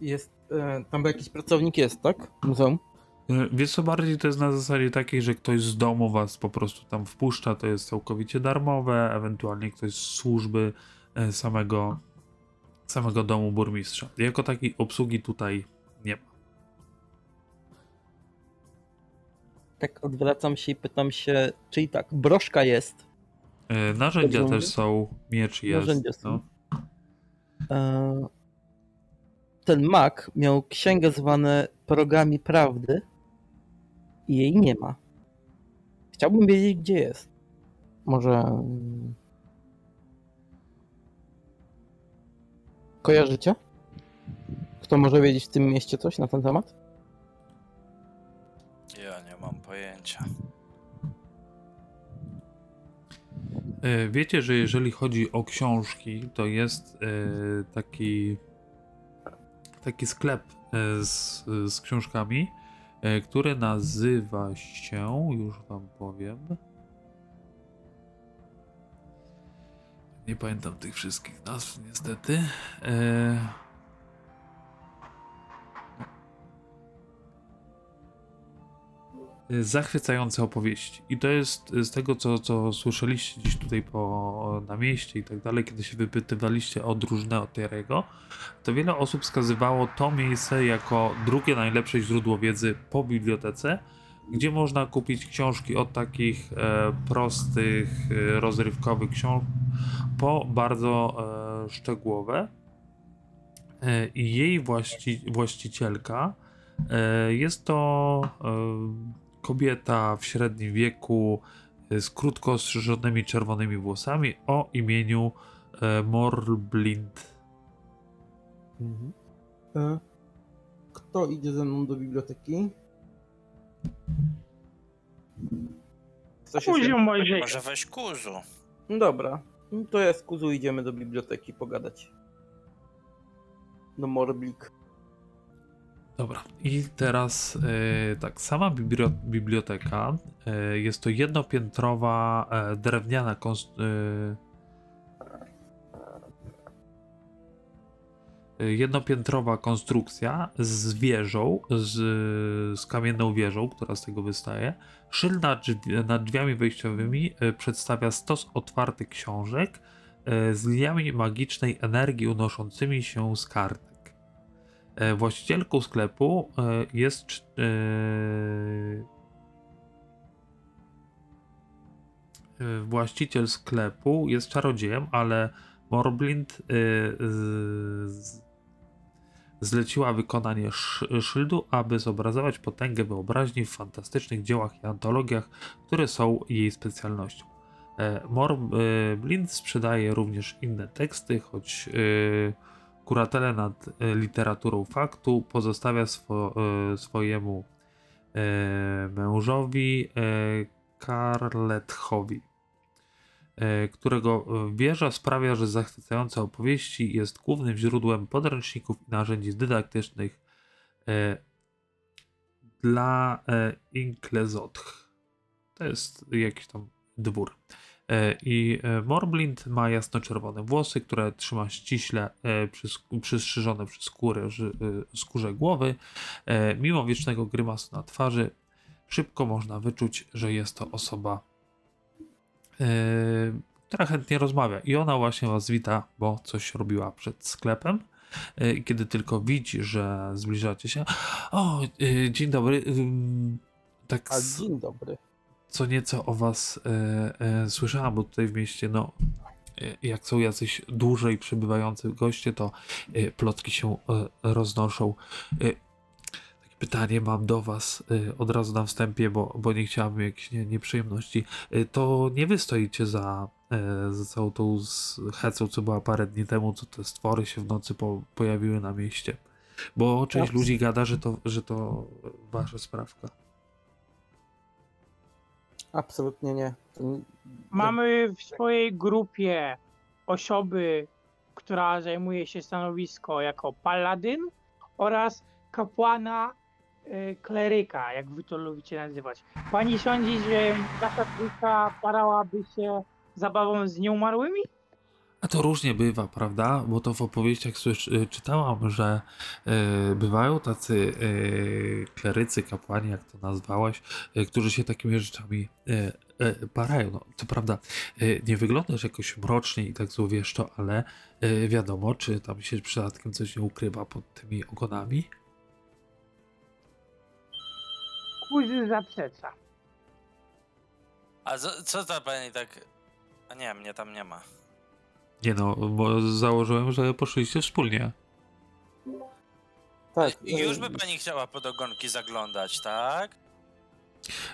Jest, e, tam jakiś pracownik jest, tak? Muzeum? E, Wiesz co, bardziej to jest na zasadzie takiej, że ktoś z domu was po prostu tam wpuszcza, to jest całkowicie darmowe, ewentualnie ktoś z służby e, samego, samego domu burmistrza. Jako takiej obsługi tutaj nie ma. Tak odwracam się i pytam się, czyli tak, broszka jest, Narzędzia też są, miecz jest. Narzędzia są. No. Ten mak miał księgę zwane Progami Prawdy i jej nie ma. Chciałbym wiedzieć, gdzie jest. Może. mm, Kojarzycie? Kto może wiedzieć w tym mieście coś na ten temat? Ja nie mam pojęcia. E, Wiecie, że jeżeli chodzi o książki, to jest e, taki taki sklep e, z, z książkami, e, który nazywa się, już wam powiem. Nie pamiętam tych wszystkich nazw, niestety. E, zachwycające opowieści. I to jest y, z tego, co, co słyszeliście dziś tutaj po, na mieście i tak dalej, kiedy się wypytywaliście o drużynę Oteriego, to wiele osób wskazywało to miejsce jako drugie najlepsze źródło wiedzy po bibliotece, gdzie można kupić książki od takich e, prostych, e, rozrywkowych książek po bardzo e, szczegółowe. E, I jej właści właścicielka e, jest to e, kobieta w średnim wieku e, z krótko ostrzyżonymi czerwonymi włosami o imieniu e, Morblind. Mhm. E, Kto idzie ze mną do biblioteki? Kto się Kuziu Mojżesz. Może weź kuzu. Dobra, No to ja z Kuzu idziemy do biblioteki pogadać. Do Morblik. Dobra, i teraz e, tak, sama bibli- biblioteka e, jest to jednopiętrowa e, drewniana konst- e, jednopiętrowa konstrukcja z wieżą, z, z kamienną wieżą, która z tego wystaje. Szyld nad, drzwi, nad drzwiami wejściowymi przedstawia stos otwartych książek z liniami magicznej energii unoszącymi się z kartek. E, Właścicielką sklepu e, jest e, właściciel sklepu jest czarodziejem, ale Morblind zleciła wykonanie sz- szyldu, aby zobrazować potęgę wyobraźni w fantastycznych dziełach i antologiach, które są jej specjalnością. Morblind sprzedaje również inne teksty, choć e, Kuratelę nad e, literaturą faktu pozostawia swo, e, swojemu e, mężowi Karlethowi, e, którego wieża sprawia, że zachwycające opowieści jest głównym źródłem podręczników i narzędzi dydaktycznych dla Inklezotch. To jest jakiś tam dwór. E, I e, Morblind ma jasno-czerwone włosy, które trzyma ściśle e, przys- przystrzyżone przy skórę, skórze głowy. Mimo wiecznego grymasu na twarzy, szybko można wyczuć, że jest to osoba, która chętnie rozmawia. I ona właśnie was wita, bo coś robiła przed sklepem. I kiedy tylko widzi, że zbliżacie się. O, dzień dobry. Tak A dzień dobry. Co nieco o was e, e, słyszałam, bo tutaj w mieście, no, e, jak są jacyś dłużej przybywający goście, to plotki się roznoszą. Takie pytanie mam do was od razu na wstępie, bo, bo nie chciałabym jakichś nie, nieprzyjemności. To nie wy stoicie za, za całą tą hecą, co była parę dni temu, co te stwory się w nocy po, pojawiły na mieście. Bo część Abs- ludzi gada, że to, że to wasza sprawka. Absolutnie nie. Mamy w swojej grupie osoby, która zajmuje się stanowisko jako paladyn oraz kapłana y, kleryka, jak wy to lubicie nazywać. Pani sądzi, że nasza trójka parałaby się zabawą z nieumarłymi? A to różnie bywa, prawda? Bo to w opowieściach słysz, y, czytałam, że y, bywają tacy y, klerycy, kapłani, jak to nazwałeś, y, którzy się takimi rzeczami y, y, parają. No, co prawda, y, nie wyglądasz jakoś mrocznie i tak złowieszczo, ale y, wiadomo, czy tam się przypadkiem coś nie ukrywa pod tymi ogonami. Kuzy zaprzecza. A co, co ta pani tak... A nie, mnie tam nie ma. Nie no, bo założyłem, że poszliście wspólnie. Tak. I już e, by pani chciała pod ogonki zaglądać, tak?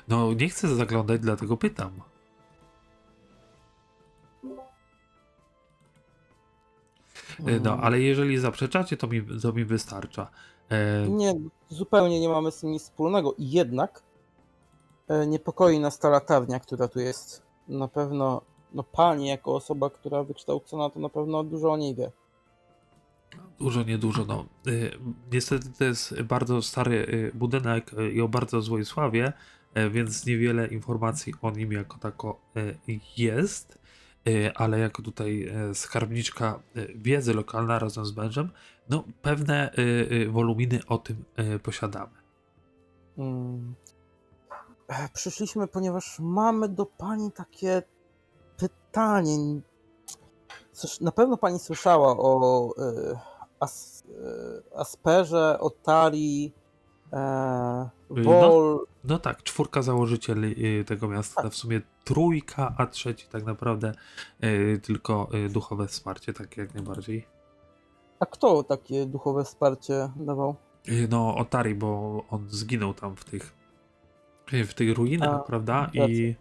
No, nie chcę zaglądać, dlatego pytam. Y, No, ale jeżeli zaprzeczacie, to mi, to mi wystarcza. E, Nie, zupełnie nie mamy z tym nic wspólnego. I jednak e, niepokoi nas ta latarnia, która tu jest. Na pewno, no pani jako osoba, która wykształcona, to na pewno dużo o niej wie. Dużo, niedużo. No. Y, Niestety to jest bardzo stary y, budynek y, i o bardzo złej sławie, więc niewiele informacji o nim jako tako jest, ale jako tutaj skarbniczka wiedzy lokalna razem z mężem, no pewne woluminy o tym posiadamy. Mm. e, przyszliśmy, ponieważ mamy do pani takie pytanie. Coś, na pewno pani słyszała o e, as, e, Asperze, Otari, e, no. Wol. No tak, czwórka założycieli y, tego miasta, w sumie trójka, a trzeci tak naprawdę y, tylko y, duchowe wsparcie, takie jak najbardziej. A kto takie duchowe wsparcie dawał? Y, No, Otari, bo on zginął tam w tych, y, w tych ruinach, A, prawda? I.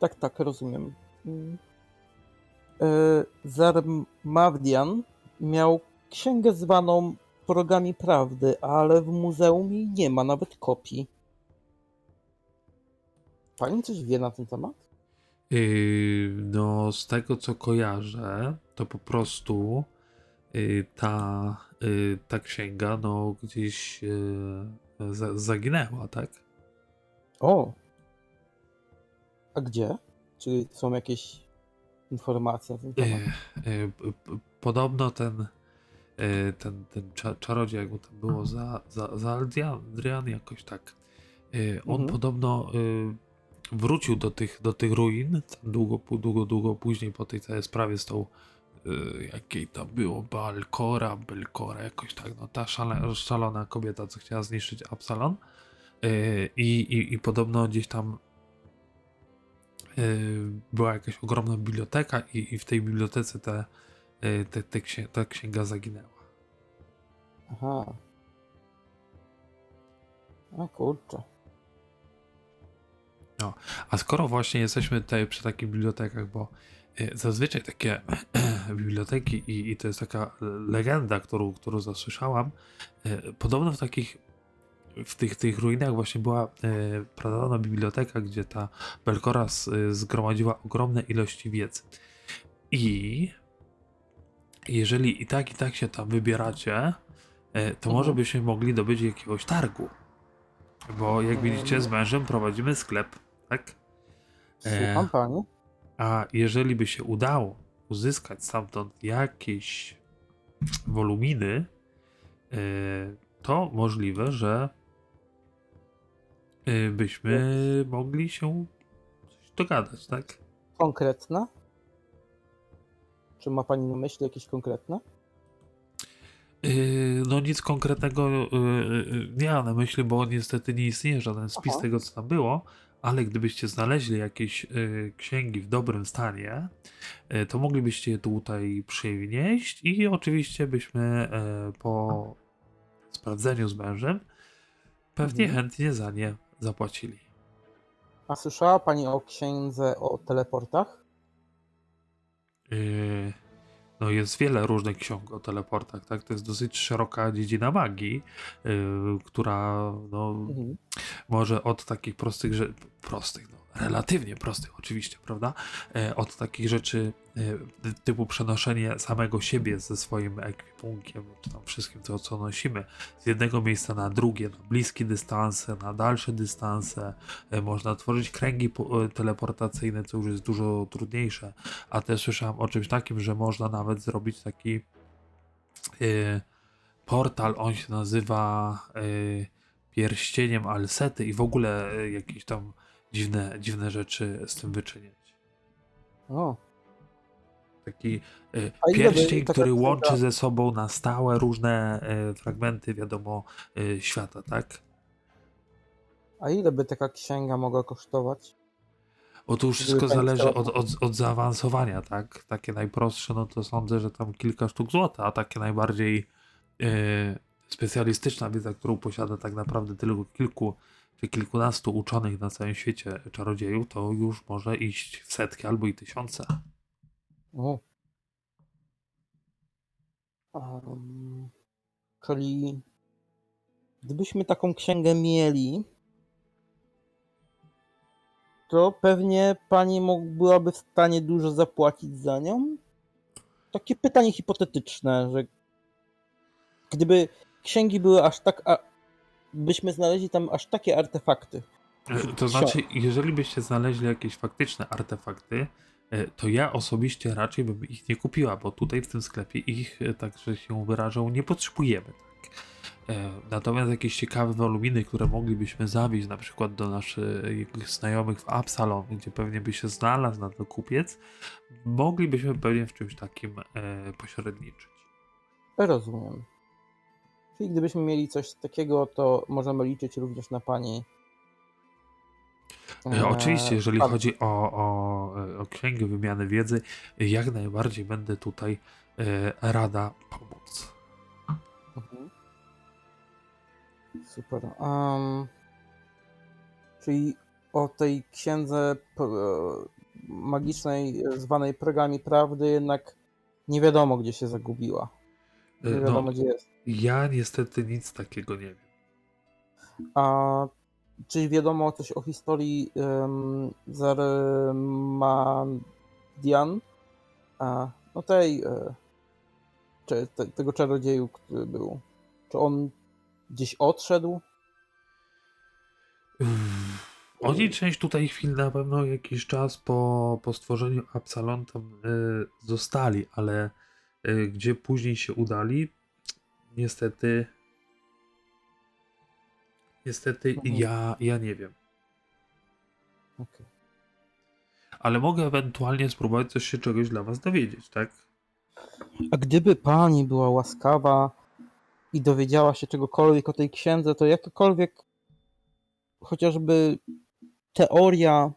Tak, tak, rozumiem. E, Zarmawdian miał księgę zwaną Progami Prawdy, ale w muzeum jej nie ma nawet kopii. Pani coś wie na ten temat? y, no, z tego co kojarzę, to po prostu y, ta, y, ta księga, no, gdzieś y, za, zaginęła, tak? O! A gdzie? Czy są jakieś informacje na ten temat? P- p- Podobno ten, y, ten, ten cza, czarodziej, jak mu tam było, za, za, za Aldrian, jakoś tak, on Mhm. podobno wrócił do tych, do tych ruin, długo, długo, długo później po tej całej sprawie z tą, jakiej tam było, Balkora, Belkora, jakoś tak, no ta szale, szalona kobieta, co chciała zniszczyć Absalon i, i, i podobno gdzieś tam była jakaś ogromna biblioteka i, i w tej bibliotece te, y, te, te księ, ta księga zaginęła. Aha. A kurczę. A skoro właśnie jesteśmy tutaj przy takich bibliotekach, bo y, zazwyczaj takie <clears throat> biblioteki i, i to jest taka legenda, którą, którą zasłyszałam, y, podobno w takich w tych, tych ruinach właśnie była y, pradawna biblioteka, gdzie ta Belkora y, zgromadziła ogromne ilości wiedzy. I jeżeli i tak, i tak się tam wybieracie, y, to może Mhm. byśmy mogli dobyć jakiegoś targu. Bo jak widzicie, z mężem prowadzimy sklep, tak? Słucham E. pani? A jeżeli by się udało uzyskać stamtąd jakieś woluminy, e, to możliwe, że e, byśmy mogli się coś dogadać, tak? Konkretne? Czy ma pani na myśli jakieś konkretne? E, No nic konkretnego e, nie mam na myśli, bo niestety nie istnieje żaden spis Aha. tego, co tam było, ale gdybyście znaleźli jakieś księgi w dobrym stanie, to moglibyście je tutaj przynieść i oczywiście byśmy po sprawdzeniu z mężem pewnie Mhm. chętnie za nie zapłacili. A słyszała pani o księdze o teleportach? E, No jest wiele różnych ksiąg o teleportach, tak? To jest dosyć szeroka dziedzina magii, e, która no, Mhm. może od takich prostych rzeczy, prostych, no, relatywnie prostych oczywiście, prawda? E, od takich rzeczy e, typu przenoszenie samego siebie ze swoim ekwipunkiem, czy tam wszystkim co nosimy, z jednego miejsca na drugie, na bliskie dystanse, na dalsze dystanse. E, można tworzyć kręgi po- teleportacyjne, co już jest dużo trudniejsze, a też słyszałem o czymś takim, że można nawet zrobić taki e, portal, on się nazywa e, pierścieniem Alsety i w ogóle e, jakieś tam dziwne, dziwne rzeczy z tym wyczyniać. O, Taki by pierścień, który łączy ze sobą na stałe różne e, fragmenty, wiadomo, e, świata, tak? a ile by taka księga mogła kosztować? Bo to już wszystko zależy od, od, od zaawansowania, tak? Takie najprostsze, no to sądzę, że tam kilka sztuk złota, a takie najbardziej e, specjalistyczna wiedza, którą posiada tak naprawdę tylko kilku czy kilkunastu uczonych na całym świecie czarodziejów, to już może iść w setki albo i tysiące. O. Um, czyli gdybyśmy taką księgę mieli, to pewnie pani byłaby w stanie dużo zapłacić za nią? Takie pytanie hipotetyczne, że gdyby księgi były aż tak, byśmy znaleźli tam aż takie artefakty. To znaczy, jeżeli byście znaleźli jakieś faktyczne artefakty, e, to ja osobiście raczej bym ich nie kupiła, bo tutaj w tym sklepie ich, e, tak że się wyrażą, nie potrzebujemy. Tak? E, Natomiast jakieś ciekawe woluminy, które moglibyśmy zawieźć na przykład do naszych znajomych w Absalon, gdzie pewnie by się znalazł na to kupiec, moglibyśmy pewnie w czymś takim pośredniczyć. Rozumiem. Czyli gdybyśmy mieli coś takiego, to możemy liczyć również na pani. E, Oczywiście, jeżeli pan- chodzi o, o, e, o księgę wymiany wiedzy, jak najbardziej będę tutaj e, rada pomóc. Mhm. Super. Um, czyli o tej księdze e, magicznej e, zwanej progami prawdy jednak nie wiadomo, gdzie się zagubiła. E, Nie No, wiadomo, gdzie jest. Ja niestety nic takiego nie wiem. A czy wiadomo coś o historii um, Zarmadian? A, no tej, e, czy, te, tego czarodzieju, który był. Czy on gdzieś odszedł? Oni część tutaj chwil na pewno jakiś czas po, po stworzeniu Absalon tam y, zostali, ale y, gdzie później się udali, niestety niestety Mhm. ja, ja nie wiem. Okej. Ale mogę ewentualnie spróbować coś się czegoś dla was dowiedzieć, tak? A gdyby pani była łaskawa i dowiedziała się czegokolwiek o tej księdze, to jakakolwiek chociażby teoria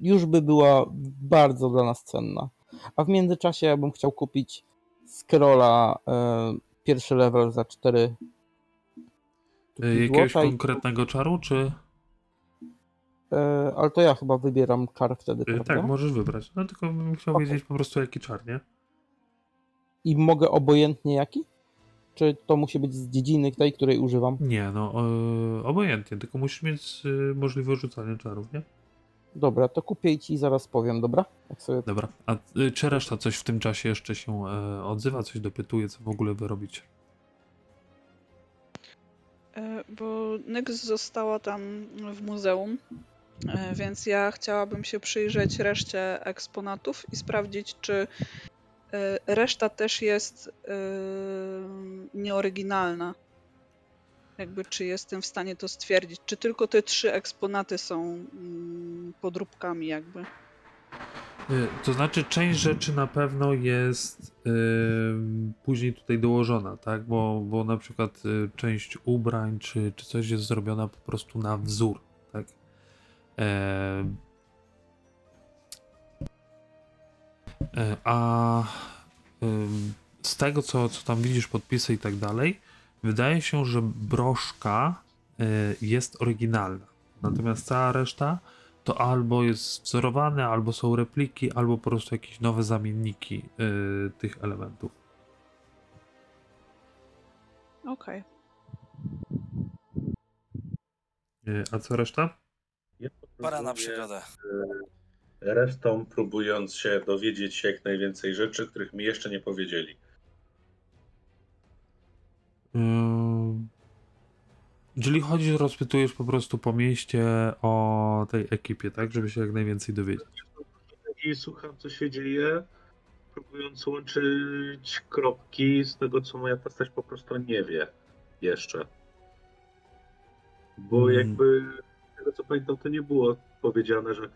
już by była bardzo dla nas cenna. A w międzyczasie ja bym chciał kupić scrolla e, pierwszy level za 4 Y, jakiegoś złota i- konkretnego czaru, czy... e, ale to ja chyba wybieram czar wtedy, y, prawda? tak, możesz wybrać. No tylko bym chciał Okej. wiedzieć po prostu jaki czar, nie? I mogę obojętnie jaki? Czy to musi być z dziedziny tej, której używam? Nie, no y, obojętnie, tylko musisz mieć y, możliwość rzucania czarów, nie? Dobra, to kupię i ci zaraz powiem, dobra? Jak sobie Dobra, a y, czy reszta coś w tym czasie jeszcze się e, odzywa, coś dopytuje, co w ogóle wy robicie? E, Bo Nyx została tam w muzeum, e, więc ja chciałabym się przyjrzeć reszcie eksponatów i sprawdzić, czy e, reszta też jest e, nieoryginalna. Jakby, czy jestem w stanie to stwierdzić. Czy tylko te trzy eksponaty są mm, podróbkami, jakby. Y, To znaczy, część rzeczy na pewno jest ym, później tutaj dołożona, tak? Bo, bo na przykład y, część ubrań czy, czy coś jest zrobiona po prostu na wzór, tak? E, a z tego, co, co tam widzisz, podpisy i tak dalej, wydaje się, że broszka y, jest oryginalna. Natomiast cała reszta to albo jest wzorowane, albo są repliki, albo po prostu jakieś nowe zamienniki y, tych elementów. Okej. Y, a co reszta? Ja Pora na przygodę. e, Resztą próbując się dowiedzieć się jak najwięcej rzeczy, których mi jeszcze nie powiedzieli. Czyli chodzisz, rozpytujesz po prostu po mieście o tej ekipie, tak? Żeby się jak najwięcej dowiedzieć. I słucham, co się dzieje, próbując łączyć kropki z tego, co moja postać po prostu nie wie jeszcze. Bo Mm. jakby, z tego co pamiętam, to nie było powiedziane, że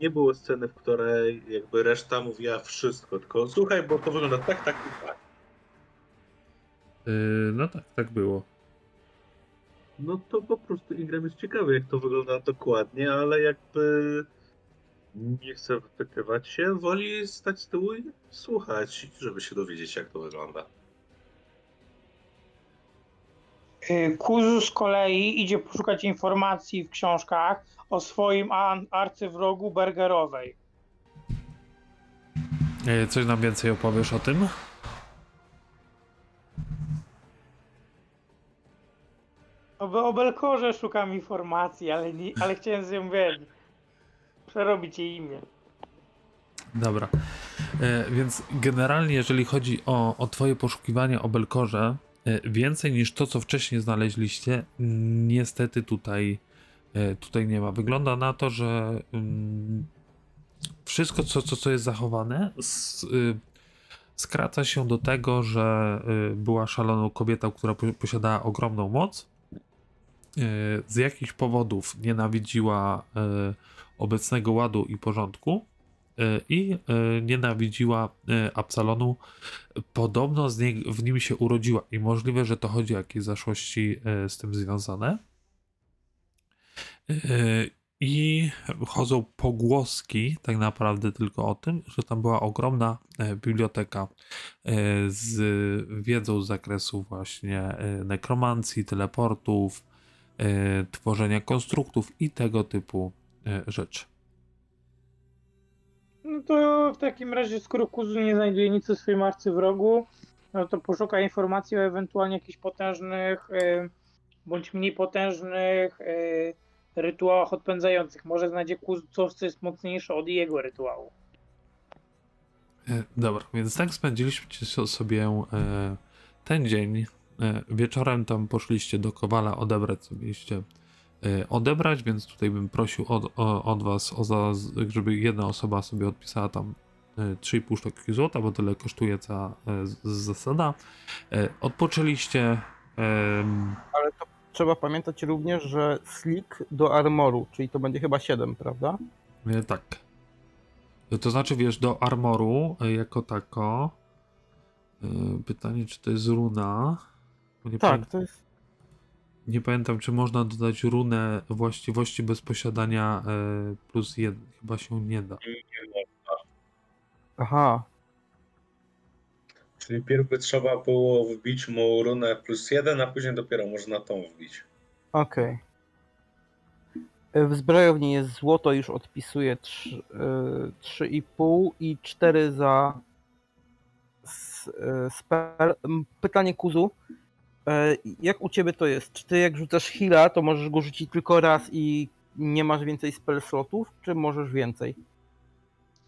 nie było sceny, w której jakby reszta mówiła wszystko, tylko słuchaj, bo to wygląda tak, tak i tak. Y, No tak, tak było. No to po prostu Ingram jest ciekawy, jak to wygląda dokładnie, ale jakby nie chce wypytywać się, woli stać z tyłu i słuchać, żeby się dowiedzieć, jak to wygląda. Y, Kuzu z kolei idzie poszukać informacji w książkach o swoim arcywrogu Bergerowej. Y, Coś nam więcej opowiesz o tym? O, o Belkorze szukam informacji, ale, nie, ale chciałem z nią wiesz, przerobić jej imię. Dobra. E, więc generalnie, jeżeli chodzi o, o Twoje poszukiwania o Belkorze, e, więcej niż to, co wcześniej znaleźliście, niestety tutaj, e, tutaj nie ma. Wygląda na to, że mm, wszystko, co, co, co jest zachowane, y, skraca się do tego, że y, była szaloną kobietą, która po- posiadała ogromną moc. Y, Z jakichś powodów nienawidziła y, obecnego ładu i porządku y, i nienawidziła Absalonu. Podobno z nie, w nim się urodziła i możliwe, że to chodzi o jakieś zaszłości z tym związane. I chodzą pogłoski tak naprawdę tylko o tym, że tam była ogromna e, biblioteka e, z wiedzą z zakresu właśnie e, nekromancji, teleportów, e, tworzenia konstruktów i tego typu e, rzeczy. No to w takim razie, skoro Kuzu nie znajduje nic o swojej marce w rogu, no to poszuka informacji o ewentualnie jakichś potężnych e, bądź mniej potężnych e, rytuałach odpędzających. Może znajdzie Kuzu coś, co jest mocniejsze od jego rytuału. E, Dobra, więc tak spędziliście so- sobie e, ten dzień. E, Wieczorem tam poszliście do Kowala odebrać, co mieliście e, odebrać, więc tutaj bym prosił od, o, od was, o za, żeby jedna osoba sobie odpisała tam e, 3,5 sztuki złota, bo tyle kosztuje e, z zasada. E, Odpoczęliście. Ale to trzeba pamiętać również, że slick do armoru, czyli to będzie chyba 7, prawda? E, Tak. E, To znaczy, wiesz, do armoru e, jako tako. e, Pytanie, czy to jest runa? Nie Tak, pamię- to jest. Nie pamiętam, czy można dodać runę właściwości bez posiadania e, plus jeden. Chyba się nie da. Aha, Czyli pierw by trzeba było wbić mu runę plus jeden, a później dopiero można tą wbić. okej. E, W zbrojowni jest złoto, już odpisuję trz- e, 3,5 i 4 za e, spell. Pytanie Kuzu. E, Jak u ciebie to jest? Czy ty jak rzucasz heala, to możesz go rzucić tylko raz i nie masz więcej spell slotów, czy możesz więcej?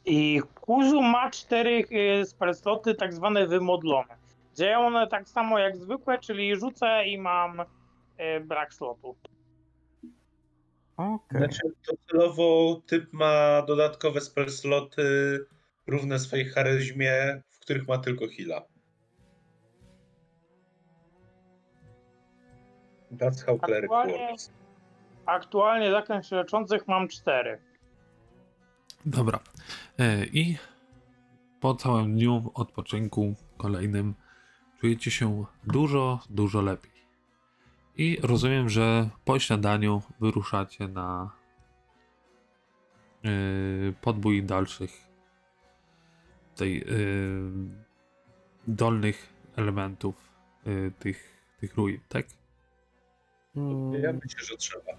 I Kuzu ma cztery e, spellsloty tak zwane wymodlone. Działają one tak samo jak zwykłe, czyli rzucę i mam e, brak slotu. Okej. Znaczy, docelowo typ ma dodatkowe spell sloty równe swojej charyzmie, w których ma tylko heala. That's how cleric Aktualnie- works. Aktualnie zaklęć leczących mam cztery. Dobra. E, I po całym dniu odpoczynku kolejnym czujecie się dużo, dużo lepiej. I rozumiem, że po śniadaniu wyruszacie na e, podbój dalszych tej e, dolnych elementów tych, tych ruin, tak? Ja myślę, że trzeba.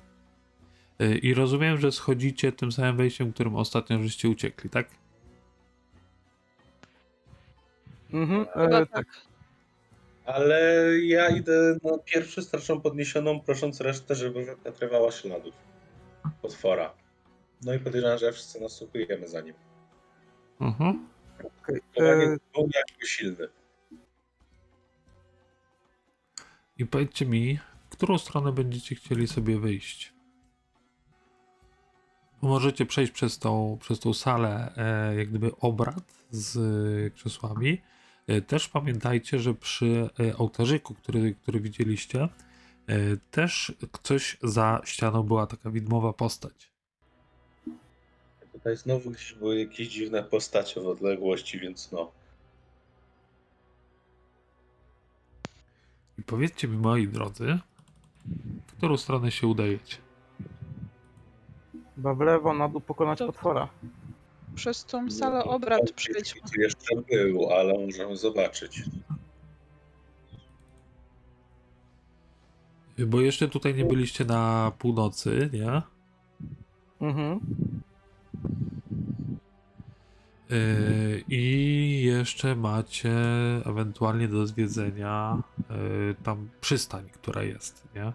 E, I rozumiem, że schodzicie tym samym wejściem, którym ostatnio żeście uciekli, tak? Mhm, e, tak. Ale ja idę na pierwszy starczą podniesioną, prosząc resztę, żeby wypatrywała śladów potwora. No i podejrzewam, że wszyscy nasłuchujemy za nim. Mhm. Chowanie E, był jakby silny. I powiedzcie mi, którą stronę będziecie chcieli sobie wyjść. Możecie przejść przez tą, przez tą salę, e, jak gdyby obrad z e, krzesłami. E, też pamiętajcie, że przy e, ołtarzyku, który, który widzieliście, e, też coś za ścianą była taka widmowa postać. Tutaj znowu gdzieś były jakieś dziwne postacie w odległości, więc no. I powiedzcie mi, moi drodzy, w którą stronę się udajecie. Chyba w lewo, na dół pokonać To- potwora. Przez tą salę obrad przejdźmy. Tu jeszcze był, ale możemy zobaczyć. Bo jeszcze tutaj nie byliście na północy, nie? Mhm. Yy, I jeszcze macie ewentualnie do zwiedzenia yy, tam przystań, która jest, nie?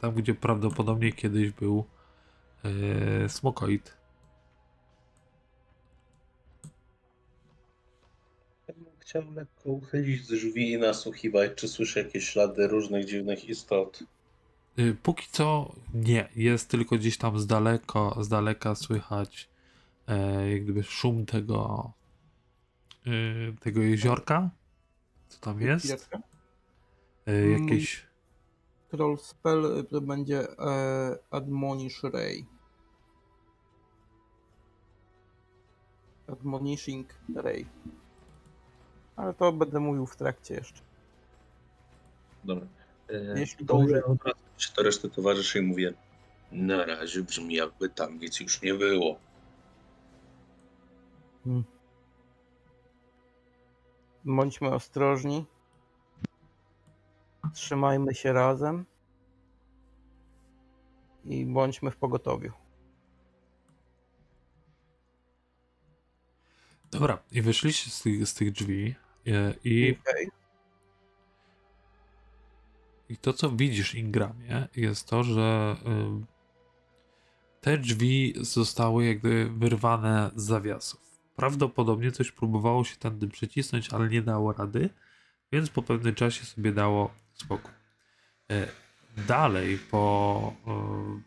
Tam, gdzie prawdopodobnie kiedyś był yy, smokoid. Ja bym chciał lekko uchylić drzwi i nasłuchiwać, czy słyszę jakieś ślady różnych dziwnych istot. Yy, póki co nie, jest tylko gdzieś tam z daleko, z daleka słychać jak gdyby szum tego y, tego jeziorka? Co tam jest? Chwileczkę. Jakieś. Troll spell y, to będzie e, Admonish Ray. Admonishing Ray. Ale to będę mówił w trakcie jeszcze. Dobra. E, Jeśli to dobrze- się do reszty towarzyszy i mówię, na razie brzmi jakby tam nic już nie było. Bądźmy ostrożni. Trzymajmy się razem. I bądźmy w pogotowiu. Dobra, i wyszliście z tych, z tych drzwi. y, I, Okej. I to, co widzisz, Ingramie, jest to, że y, te drzwi zostały jakby wyrwane z zawiasów. Prawdopodobnie coś próbowało się tędy przycisnąć, ale nie dało rady, więc po pewnym czasie sobie dało spokój. Y, Dalej, po, y,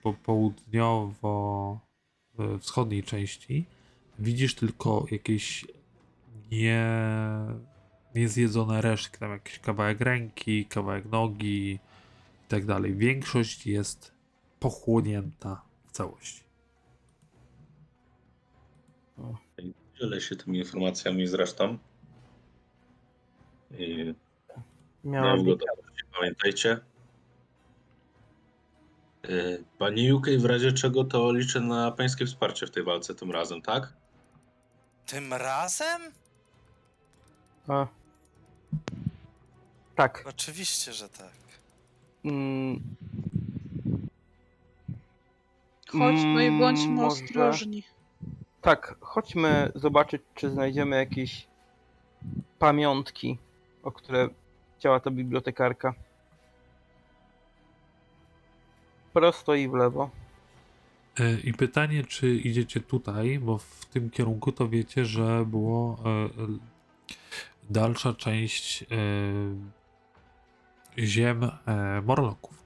po południowo-wschodniej części, widzisz tylko jakieś nie, niezjedzone resztki, tam jakiś kawałek ręki, kawałek nogi i tak dalej. Większość jest pochłonięta w całości. Dzielę się tymi informacjami z resztą. I Miała no, pamiętajcie. Y, Panie UK, w razie czego to liczę na pańskie wsparcie w tej walce tym razem, tak? Tym razem? A. Tak. Oczywiście, że tak. Mm, Chodźmy i bądźmy Mm, może- ostrożni. Tak, chodźmy zobaczyć, czy znajdziemy jakieś pamiątki, o które chciała ta bibliotekarka. Prosto i w lewo. E, I pytanie, czy idziecie tutaj, bo w tym kierunku to wiecie, że było e, e, dalsza część ziem Morloków.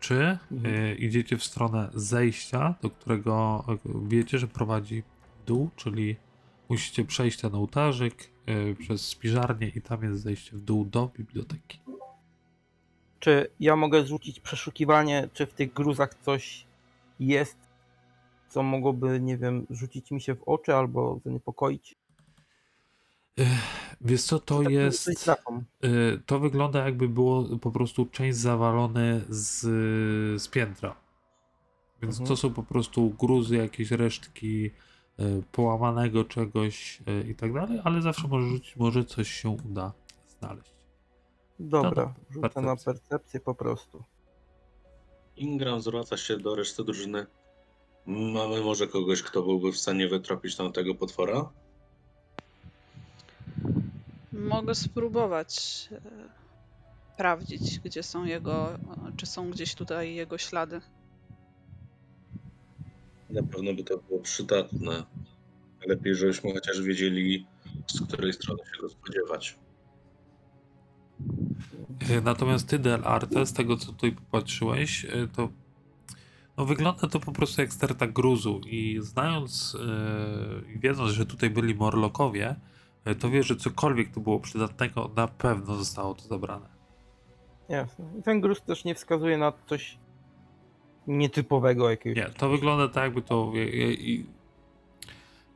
Czy Mhm. idziecie w stronę zejścia, do którego wiecie, że prowadzi dół, czyli musicie przejść ten ołtarzyk e, przez spiżarnię i tam jest zejście w dół do biblioteki. Czy ja mogę zrzucić przeszukiwanie, czy w tych gruzach coś jest, co mogłoby, nie wiem, rzucić mi się w oczy albo zaniepokoić? Wiesz co, to tak jest... Y, To wygląda jakby było po prostu część zawalone z, z piętra. Więc Mhm. to są po prostu gruzy, jakieś resztki połamanego czegoś y, i tak dalej, ale zawsze może rzucić, może coś się uda znaleźć. Dobra, no, rzucę na percepcję po prostu. Ingram zwraca się do reszty drużyny. Mamy może kogoś, kto byłby w stanie wytropić tamtego potwora? Mogę spróbować e, sprawdzić, gdzie są jego, e, czy są gdzieś tutaj jego ślady. Na pewno by to było przydatne. Lepiej, żebyśmy chociaż wiedzieli, z której strony się go spodziewać. Y, Natomiast ty, Del Arte, z tego co tutaj popatrzyłeś, y, to no wygląda to po prostu jak sterta gruzu i znając yy, i wiedząc, że tutaj byli Morlokowie, to wiesz, że cokolwiek tu było przydatnego, na pewno zostało to zabrane. Jasne. I ten gruz też nie wskazuje na coś nietypowego jakiegoś. Nie, to wygląda tak, jakby to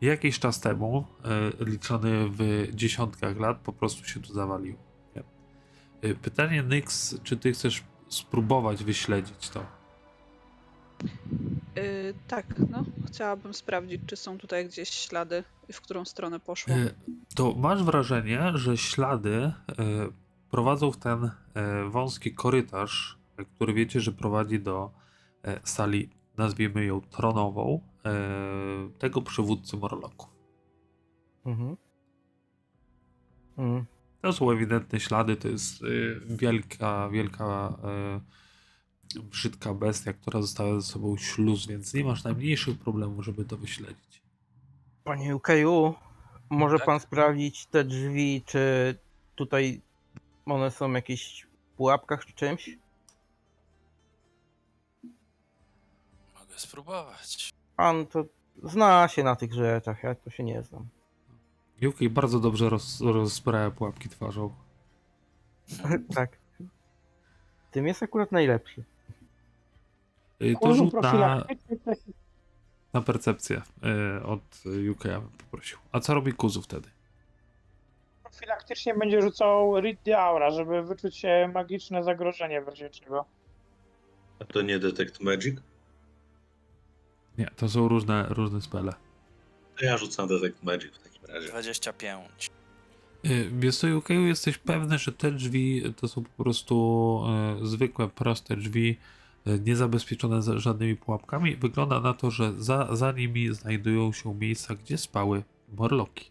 jakiś czas temu, e, liczony w dziesiątkach lat, po prostu się tu zawaliło. Nie. E, Pytanie, Nyx, czy ty chcesz spróbować wyśledzić to? Y, tak, no, chciałabym sprawdzić, czy są tutaj gdzieś ślady i w którą stronę poszło. E, To masz wrażenie, że ślady e, prowadzą w ten wąski korytarz, który wiecie, że prowadzi do sali, nazwijmy ją tronową, e, tego przywódcy Morloków. Mhm. Mhm. To są ewidentne ślady, to jest y, wielka, wielka, brzydka bestia, która została ze sobą śluz, więc nie masz najmniejszych problemów, żeby to wyśledzić. Panie Ukeju, może Tak? pan sprawdzić te drzwi, czy tutaj one są jakieś w pułapkach czy czymś? Mogę spróbować. Pan to zna się na tych rzeczach, ja to się nie znam. UK bardzo dobrze roz, rozprawia pułapki twarzą. <laughs> tak. Tym jest akurat najlepszy. Y, To Kurzu rzut na, profilaktyczny to jest na percepcję y, od UK ja bym poprosił. A co robi Kuzu wtedy? profilaktycznie będzie rzucał Read the Aura, żeby wyczuć się magiczne zagrożenie w razie czego. A to nie Detect Magic? Nie, to są różne, różne spele. To ja rzucam Detect Magic w takim razie. 25. Y, Wiesz co, UK, jesteś pewny, że te drzwi to są po prostu y, zwykłe, proste drzwi, y, niezabezpieczone za- żadnymi pułapkami. Wygląda na to, że za, za nimi znajdują się miejsca, gdzie spały morloki.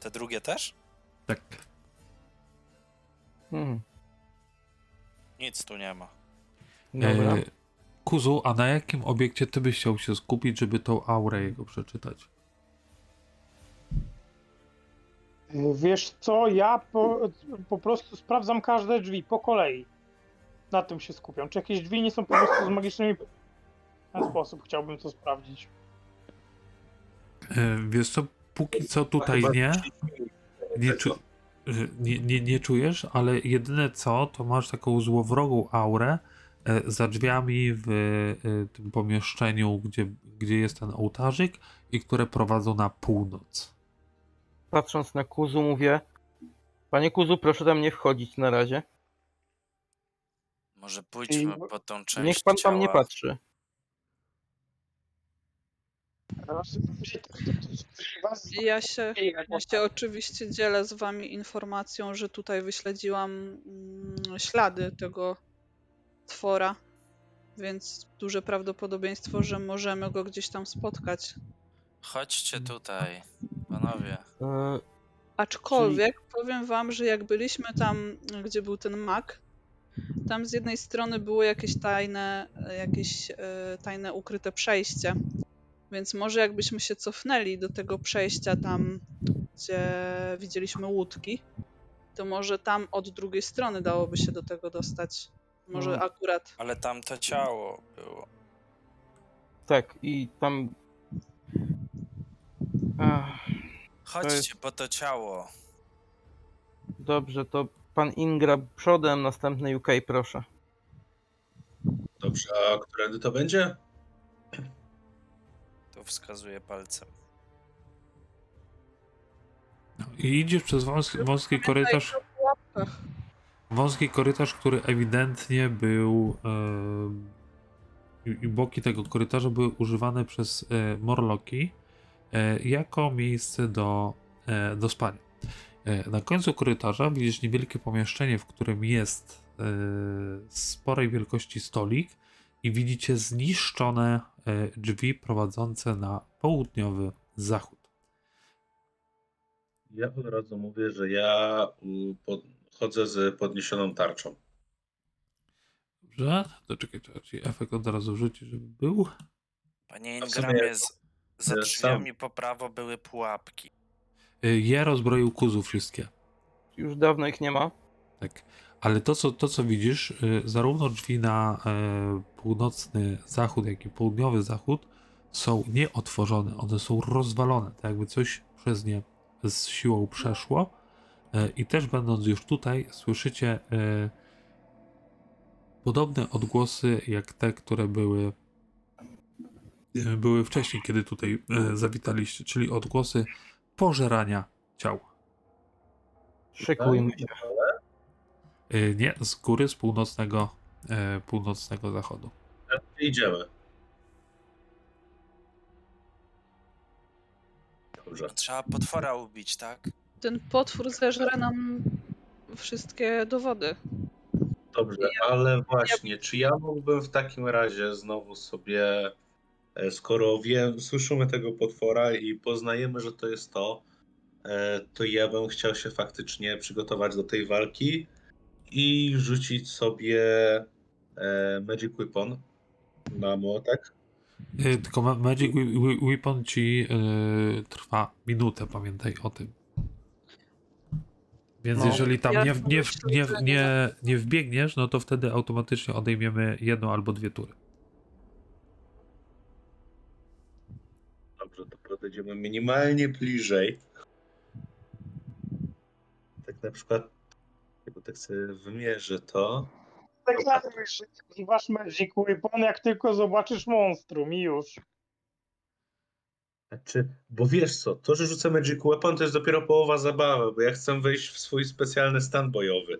Te drugie też? Tak. Hmm. Nic tu nie ma. Dobra. E, Kuzu, a na jakim obiekcie ty byś chciał się skupić, żeby tą aurę jego przeczytać? Wiesz co, ja po, po prostu sprawdzam każde drzwi po kolei. Na tym się skupiam. Czy jakieś drzwi nie są po prostu z magicznymi... W ten sposób chciałbym to sprawdzić. E, Wiesz co, póki co tutaj nie, nie, czu, nie, nie, nie czujesz, ale jedyne co, to masz taką złowrogą aurę za drzwiami w e, tym pomieszczeniu, gdzie, gdzie jest ten ołtarzyk i które prowadzą na północ. Patrząc na Kuzu mówię, panie Kuzu, proszę tam nie wchodzić na razie. Może pójdźmy I- po tą część Niech pan tam nie ciała. patrzy. Ja się, ja się oczywiście dzielę z wami informacją, że tutaj wyśledziłam mm, ślady tego twora, więc duże prawdopodobieństwo, że możemy go gdzieś tam spotkać. Chodźcie tutaj, panowie. E, Aczkolwiek powiem wam, że jak byliśmy tam, gdzie był ten mak, tam z jednej strony było jakieś tajne, jakieś e, tajne ukryte przejście. Więc może jakbyśmy się cofnęli do tego przejścia tam, gdzie widzieliśmy łódki, to może tam od drugiej strony dałoby się do tego dostać. Może Mm. akurat. Ale tam to ciało było. tak, i tam. Ach, Chodźcie po to ciało. dobrze, to pan Ingra przodem, następny UK, proszę. Dobrze, a którędy to będzie? Tu wskazuje palcem. I idziesz przez wąski, wąski korytarz. pułapkach. Wąski korytarz, który ewidentnie był. e, I boki tego korytarza były używane przez e, Morloki e, jako miejsce do, e, do spania. E, na końcu korytarza widzisz niewielkie pomieszczenie, w którym jest e, sporej wielkości stolik i widzicie zniszczone e, drzwi prowadzące na południowy zachód. Ja od razu mówię, że ja u, pod, chodzę z podniesioną tarczą. Dobrze? To czekaj, ci efekt od razu rzucić, żeby był. Panie A w sumie Ingramie, z, za ja drzwiami po prawo były pułapki. E, Je rozbroił kuzu wszystkie. Już dawno ich nie ma. Tak. Ale to co, to, co widzisz, y, zarówno drzwi na e, północny zachód, jak i południowy zachód są nieotworzone. One są rozwalone, tak jakby coś przez nie z siłą przeszło. E, I też będąc już tutaj, słyszycie e, podobne odgłosy jak te, które były, e, były wcześniej, kiedy tutaj zawitaliście, czyli odgłosy pożerania ciał. Szykujmy się. Nie, z góry, z północnego, północnego zachodu. Idziemy. Dobrze. Trzeba potwora ubić, tak? Ten potwór zeżre nam wszystkie dowody. Dobrze, ale właśnie, czy ja mógłbym w takim razie znowu sobie, e, skoro wiem, słyszymy tego potwora i poznajemy, że to jest to, e, to ja bym chciał się faktycznie przygotować do tej walki i rzucić sobie e, Magic Weapon na młotek. Tylko ma- Magic Weapon ci trwa minutę, pamiętaj o tym. Więc no. jeżeli tam nie, nie, nie, nie, nie wbiegniesz, no to wtedy automatycznie odejmiemy jedną albo dwie tury. Dobrze, to podejdziemy minimalnie bliżej. Tak na przykład, bo tak sobie wymierzę to. Tak, Deklaruj, że używasz Magic Weapon, jak tylko zobaczysz monstrum i już. Znaczy, bo wiesz co, to, że rzucę Magic Weapon, to jest dopiero połowa zabawy, bo ja chcę wejść w swój specjalny stan bojowy.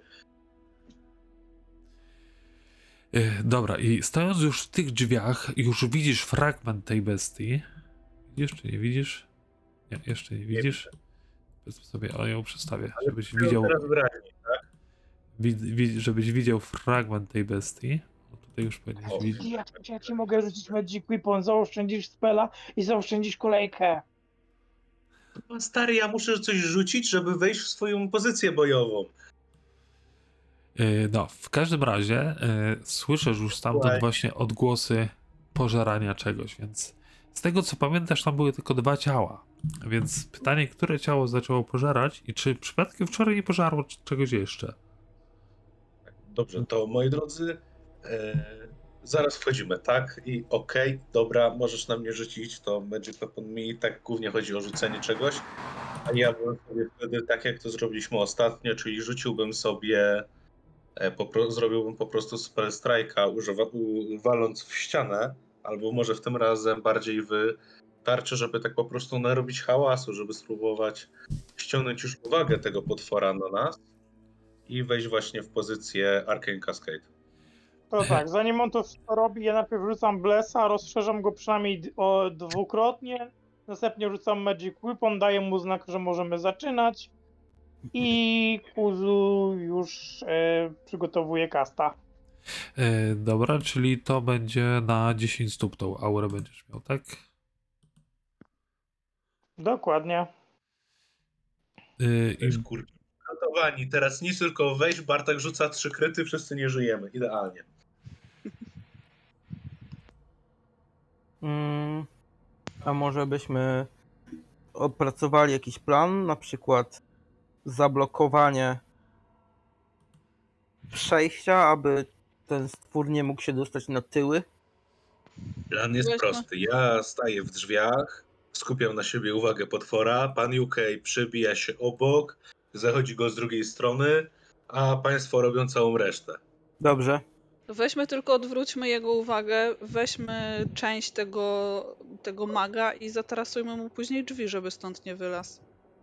E, Dobra, i stojąc już w tych drzwiach, już widzisz fragment tej bestii. Widzisz czy nie widzisz? Nie, jeszcze nie widzisz. Powiedzmy sobie, ale ją przestawię, żebyś widział, Teraz wyraźnie. wid, wid, żebyś widział fragment tej bestii. Tutaj już powinieneś widzieć. Ja, ja ci mogę rzucić Magic Weapon, zaoszczędzisz spela i zaoszczędzisz kolejkę. No, Stary, ja muszę coś rzucić, żeby wejść w swoją pozycję bojową. E, No, w każdym razie e, słyszysz już stamtąd Słuchaj. właśnie odgłosy pożerania czegoś, więc z tego co pamiętasz, tam były tylko dwa ciała. Więc pytanie, które ciało zaczęło pożerać i czy przypadkiem wczoraj nie pożarło c- czegoś jeszcze? Dobrze, to moi drodzy, zaraz wchodzimy, tak? I okej, dobra, możesz na mnie rzucić to Magic Weapon mi, tak głównie chodzi o rzucenie czegoś. A ja bym sobie wtedy, tak jak to zrobiliśmy ostatnio, czyli rzuciłbym sobie, e, po, zrobiłbym po prostu Spell Strike'a, używa, u, waląc w ścianę, albo może w tym razem bardziej w tarczę, żeby tak po prostu narobić hałasu, żeby spróbować ściągnąć już uwagę tego potwora na nas i wejść właśnie w pozycję Arcane Cascade. To tak, zanim on to wszystko robi, ja najpierw rzucam Blessa, rozszerzam go przynajmniej d- o dwukrotnie, następnie rzucam Magic Weapon, daję mu znak, że możemy zaczynać i Kuzu już e, przygotowuje kasta. E, dobra, czyli to będzie na 10 stóp tą aurę będziesz miał, tak? Dokładnie. E, i, kurki. Gotowani. Teraz nic tylko wejść, Bartek rzuca trzy kryty, wszyscy nie żyjemy. Idealnie. Mm, a może byśmy opracowali jakiś plan, na przykład zablokowanie przejścia, aby ten stwór nie mógł się dostać na tyły? Plan jest prosty. Ja staję w drzwiach, skupiam na siebie uwagę potwora, pan UK przebija się obok, zachodzi go z drugiej strony, a państwo robią całą resztę. Dobrze. Weźmy tylko, odwróćmy jego uwagę, weźmy część tego, tego maga i zatarasujmy mu później drzwi, żeby stąd nie wylazł.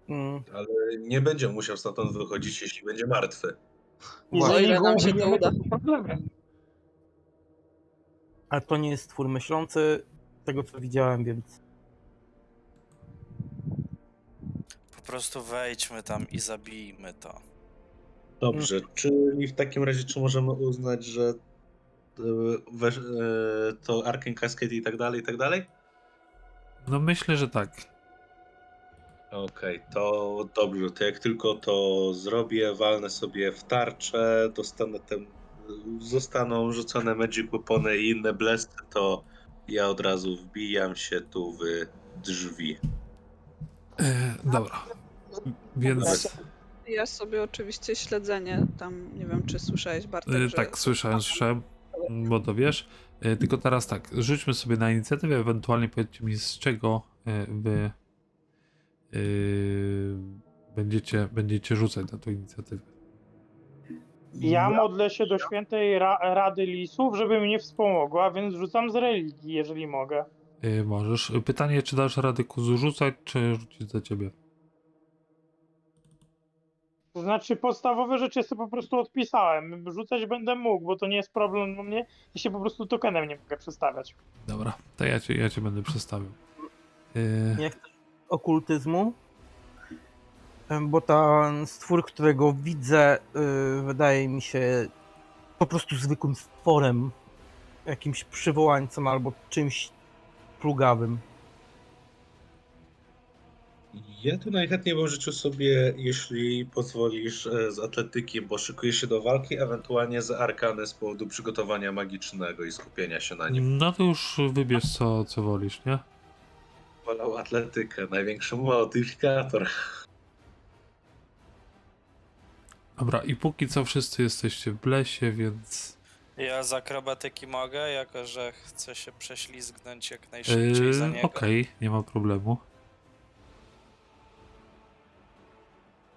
Mm, Ale nie będzie musiał stamtąd wychodzić, jeśli będzie martwy. Właśnie. O ile nam się to ubijemy, uda. ale to nie jest stwór myślący, z tego co widziałem, więc Po prostu wejdźmy tam i zabijmy to. Dobrze, czyli w takim razie czy możemy uznać, że e, e, to Arcane Cascade i tak dalej, i tak dalej? no myślę, że tak. Okej, to dobrze, to jak tylko to zrobię, walnę sobie w tarczę, dostanę ten, zostaną rzucone Magic Weapony i inne blesty, to ja od razu wbijam się tu w drzwi. E, dobra. Więc Ja sobie oczywiście śledzenie, tam nie wiem czy słyszałeś Bartek, e, że... tak, słyszałem, słyszałem, bo to wiesz. E, tylko teraz tak, rzućmy sobie na inicjatywę, ewentualnie powiedzcie mi z czego e, wy e, będziecie, będziecie rzucać na tą inicjatywę. Ja modlę się do świętej ra Rady Lisów, żeby mnie wspomogła, więc rzucam z religii, jeżeli mogę. E, możesz. Pytanie, czy dasz radę kuzu rzucać, czy rzucić za ciebie? To znaczy podstawowe rzeczy sobie po prostu odpisałem. Rzucać będę mógł, bo to nie jest problem dla mnie. Ja się po prostu tokenem nie mogę przestawiać. Dobra, to ja cię, ja cię będę przestawił. E, nie chcesz okultyzmu? Bo ten stwór, którego widzę, y, wydaje mi się po prostu zwykłym stworem, jakimś przywołańcem albo czymś plugawym. Ja tu najchętniej bym życzył sobie, jeśli pozwolisz, e, z atletyki, bo szykuję się do walki, ewentualnie z arkany z powodu przygotowania magicznego i skupienia się na nim. no to już wybierz co, co wolisz, nie? Wolał atletykę, największy modyfikator. Dobra, i póki co wszyscy jesteście w blesie, więc. Ja z akrobatyki mogę, jako że chcę się prześlizgnąć jak najszybciej za Yy, niego. Okej, nie ma problemu.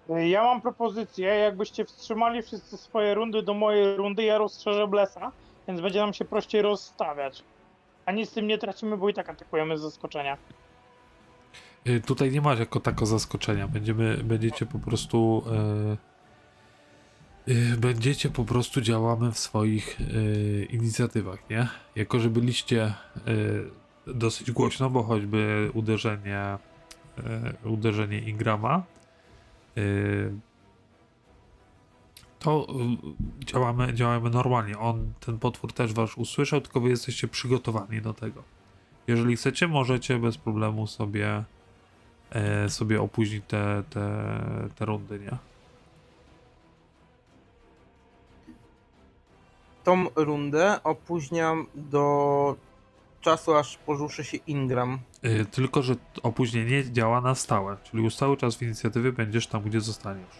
Ja mam propozycję, jakbyście wstrzymali wszyscy swoje rundy do mojej rundy, ja rozszerzę Blesa, więc będzie nam się prościej rozstawiać. A nic z tym nie tracimy, bo i tak atakujemy z zaskoczenia. Y, Tutaj nie masz jako tako zaskoczenia. Będziemy, będziecie po prostu. y, y, będziecie po prostu działamy w swoich y, inicjatywach, nie? Jako, że byliście y, dosyć głośno, bo choćby uderzenie, y, uderzenie Ingrama, y, to y, działamy, działamy normalnie. On, ten potwór też was usłyszał, tylko wy jesteście przygotowani do tego. Jeżeli chcecie, możecie bez problemu sobie e, sobie opóźnić te, te, te rundy, nie? Tą rundę opóźniam do czasu, aż poruszy się Ingram. E, tylko, że opóźnienie działa na stałe, czyli już cały czas w inicjatywie będziesz tam, gdzie zostaniesz.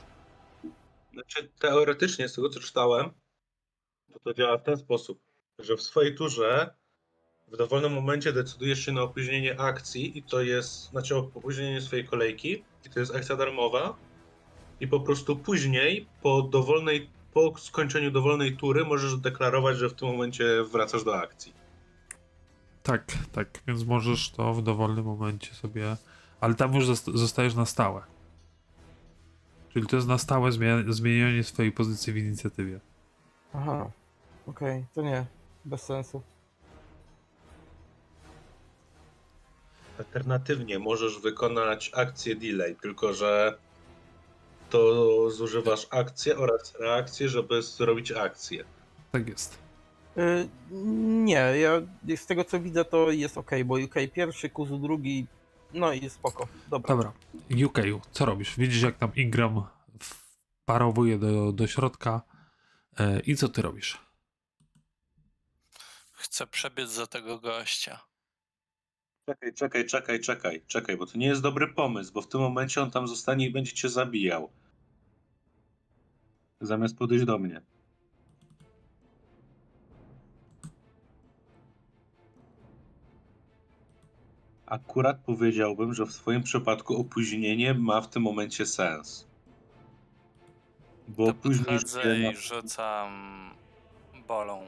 Znaczy, teoretycznie, z tego co czytałem, to to działa w ten sposób, że w swojej turze w dowolnym momencie decydujesz się na opóźnienie akcji i to jest, znaczy opóźnienie swojej kolejki i to jest akcja darmowa i po prostu później, po dowolnej, po skończeniu dowolnej tury możesz deklarować, że w tym momencie wracasz do akcji. Tak, tak, więc możesz to w dowolnym momencie sobie. Ale tam już zosta- zostajesz na stałe. Czyli to jest na stałe zmienianie swojej pozycji w inicjatywie. Aha, okej, to nie, bez sensu. Alternatywnie możesz wykonać akcję delay, tylko że to zużywasz akcję oraz reakcję, żeby zrobić akcję. Tak jest. Y, nie, ja z tego co widzę to jest ok, bo UK pierwszy, Kuzu drugi, no i spoko. Dobra. Dobra, UK, co robisz? Widzisz, jak tam Ingram parowuje do, do środka. E, I co ty robisz? Chcę przebiec za tego gościa. Czekaj, czekaj, czekaj, czekaj, czekaj, bo to nie jest dobry pomysł, bo w tym momencie on tam zostanie i będzie cię zabijał. Zamiast podejść do mnie. Akurat powiedziałbym, że w swoim przypadku opóźnienie ma w tym momencie sens. Bo To później i rzucam bolą.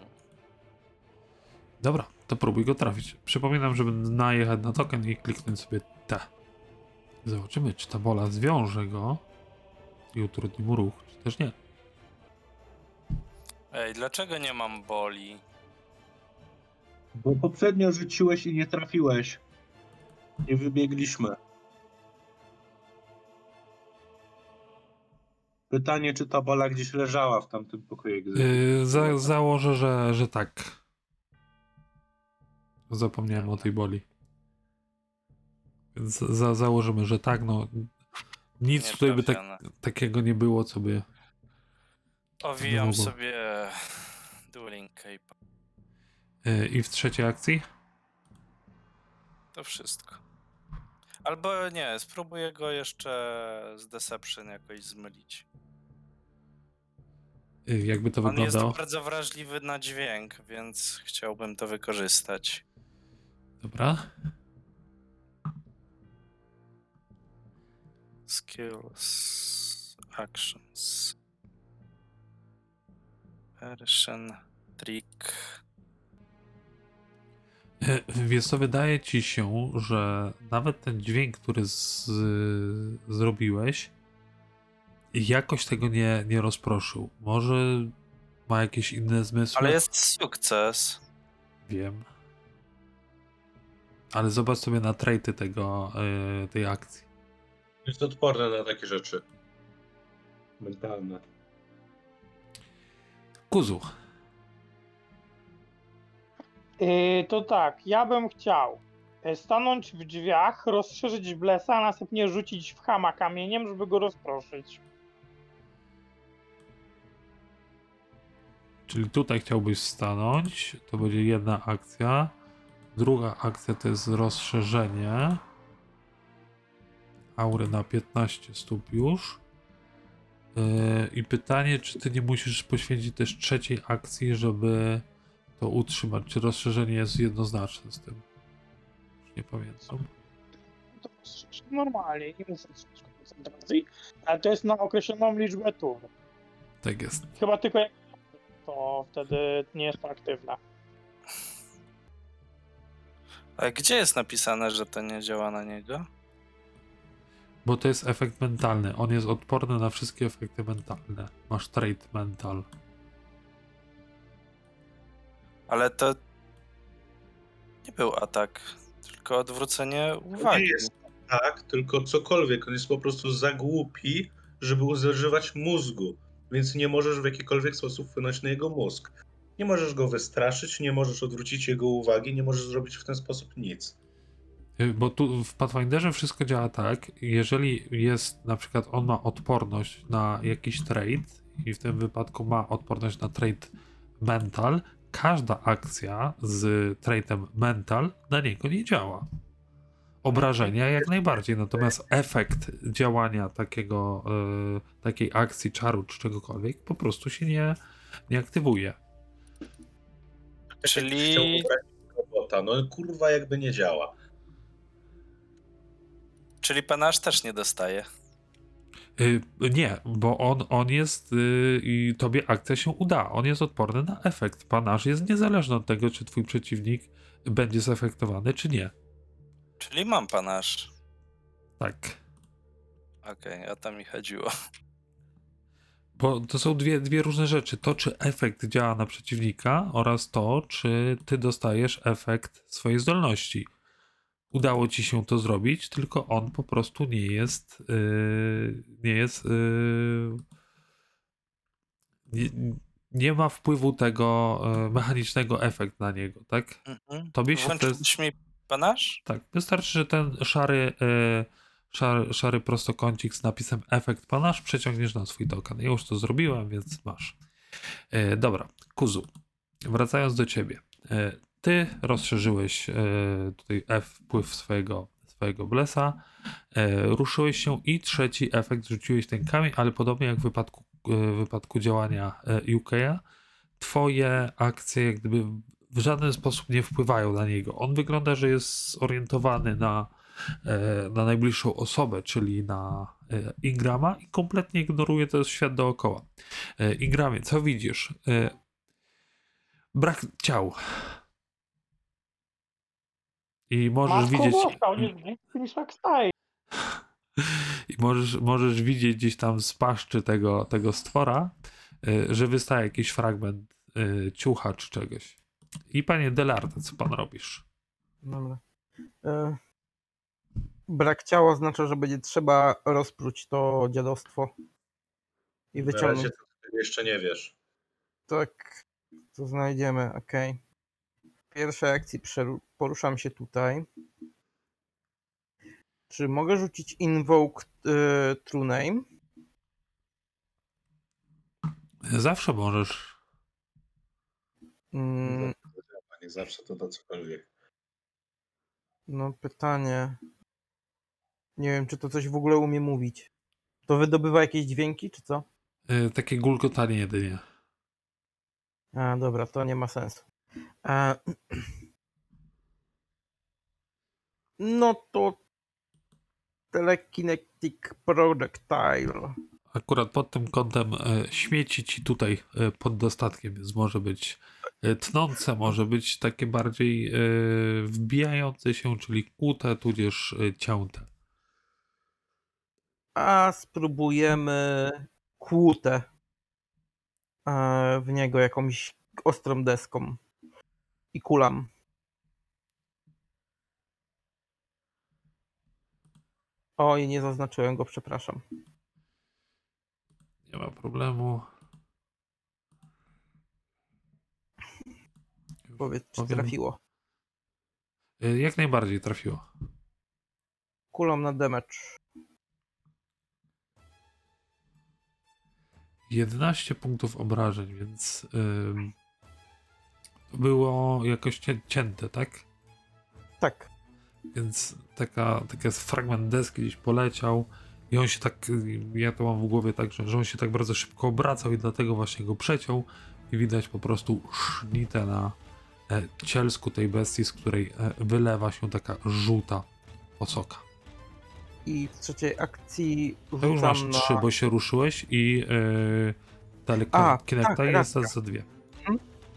Dobra, to próbuj go trafić. Przypominam, żeby najechać na token i kliknąć sobie T. Zobaczymy, czy ta bola zwiąże go i utrudni mu ruch, czy też nie. Ej, dlaczego nie mam boli? Bo poprzednio rzuciłeś i nie trafiłeś. Nie wybiegliśmy. Pytanie, czy ta bola gdzieś leżała w tamtym pokoju. gdy- Yy, za, założę, że, że tak. Zapomniałem o tej boli. Więc za, założymy, że tak, no. Nic Nie tutaj by tak, takiego nie było, co by. Owijam sobie Dueling Cape. Yy, I w trzeciej akcji? To wszystko. Albo nie, spróbuję go jeszcze z Deception jakoś zmylić. Yy, jakby to On jest wyglądało? bardzo wrażliwy na dźwięk, więc chciałbym to wykorzystać. Dobra. Skills, actions, version, trick. <laughs> Wiesz co, wydaje ci się, że nawet ten dźwięk, który z, zrobiłeś, jakoś tego nie, nie rozproszył. Może ma jakieś inne zmysły? Ale jest sukces. Wiem. Ale zobacz sobie na traity tego, e, tej akcji. Jest odporny na takie rzeczy. Mentalne. Kuzu, Yy, to tak, ja bym chciał e, stanąć w drzwiach, rozszerzyć blesa, a następnie rzucić w hama kamieniem, żeby go rozproszyć. czyli tutaj chciałbyś stanąć, to będzie jedna akcja. Druga akcja to jest rozszerzenie aury na 15 stóp już. Yy, I pytanie, czy ty nie musisz poświęcić też trzeciej akcji, żeby to utrzymać? Czy rozszerzenie jest jednoznaczne z tym? Już nie pamiętam. To ostrzyż. Normalnie, nie muszę koncentracji, ale to jest na określoną liczbę tur. Tak jest. Chyba tylko jak to wtedy nie jest to aktywne. Ale gdzie jest napisane, że to nie działa na niego? Bo to jest efekt mentalny. On jest odporny na wszystkie efekty mentalne. Masz trait mental. Ale to nie był atak, tylko odwrócenie uwagi. jest Tak, tylko cokolwiek. On jest po prostu za głupi, żeby używać mózgu. Więc nie możesz w jakikolwiek sposób wpłynąć na jego mózg. Nie możesz go wystraszyć, nie możesz odwrócić jego uwagi, nie możesz zrobić w ten sposób nic. Y, Bo tu w Pathfinderze wszystko działa tak, jeżeli jest na przykład on ma odporność na jakiś trait i w tym wypadku ma odporność na trait mental, każda akcja z traitem mental na niego nie działa. Obrażenia jak najbardziej, natomiast efekt działania takiego, y, takiej akcji, czaru czy czegokolwiek po prostu się nie, nie aktywuje. Czyli- robota. No kurwa jakby nie działa. Czyli panasz też nie dostaje. Y, nie, bo on, on jest y, i tobie akcja się uda. On jest odporny na efekt. Panasz jest niezależny od tego, czy twój przeciwnik będzie zefektowany, czy nie. Czyli mam panasz. Tak. Okej, o to mi chodziło. Bo to są dwie, dwie różne rzeczy. To, czy efekt działa na przeciwnika, oraz to, czy ty dostajesz efekt swojej zdolności. Udało ci się to zrobić, tylko on po prostu nie jest. Yy, nie jest. Yy, nie, nie ma wpływu tego yy, mechanicznego efekt na niego, tak? Mhm. Tobie się to jest. Włączyć mi panasz? Tak, wystarczy, że ten szary, e, szary, szary prostokącik z napisem efekt panasz przeciągniesz na swój token. Ja już to zrobiłem, więc masz. E, dobra, Kuzu, wracając do ciebie. Ty rozszerzyłeś e, tutaj F wpływ swojego, swojego blesa, e, ruszyłeś się i trzeci efekt rzuciłeś ten kamień, ale podobnie jak w wypadku, e, wypadku działania UK'a, twoje akcje jak gdyby w żaden sposób nie wpływają na niego. On wygląda, że jest zorientowany na, na najbliższą osobę, czyli na Ingrama i kompletnie ignoruje ten świat dookoła. Ingramie, co widzisz? Brak ciał. I możesz Matko widzieć. Boska, on jest niż tak staje. <laughs> I możesz, możesz widzieć gdzieś tam z paszczy tego, tego stwora, y, że wystaje jakiś fragment y, ciucha czy czegoś. I panie Delarte, co pan robisz? Dobra. E, brak ciała oznacza, że będzie trzeba rozpróć to dziadostwo i Na wyciągnąć. razie to tego jeszcze nie wiesz. Tak, to znajdziemy, ok. W pierwszej akcji przeru- poruszam się tutaj. Czy mogę rzucić Invoke y, True Name? Zawsze możesz. Mm, nie zawsze to da cokolwiek. no pytanie. Nie wiem, czy to coś w ogóle umie mówić. To wydobywa jakieś dźwięki, czy co? Y, takie gulgotanie jedynie. A, dobra, to nie ma sensu. E, <clears throat> no to Telekinetic Projectile. Akurat pod tym kątem e, śmieci ci tutaj e, pod dostatkiem, więc może być e, tnące, może być takie bardziej wbijające się, czyli kłute, tudzież cięte. A spróbujemy kłutę e, w niego jakąś ostrą deską i kulam. Oj, nie zaznaczyłem go, przepraszam. Nie ma problemu. Powiedz, czy Powiem- trafiło. E, Jak najbardziej trafiło. Kulam na damage. 11 punktów obrażeń, więc ym, to było jakoś cię, cięte, tak? Tak. Więc taka, taki jest fragment deski gdzieś poleciał i on się tak, ja to mam w głowie tak, że, że on się tak bardzo szybko obracał i dlatego właśnie go przeciął i widać po prostu sznitę na e, cielsku tej bestii, z której e, wylewa się taka żółta osoka. i w trzeciej akcji To już masz na... trzy, bo się ruszyłeś i yy, daleko A, Kinecta tak, jest racja. za dwie.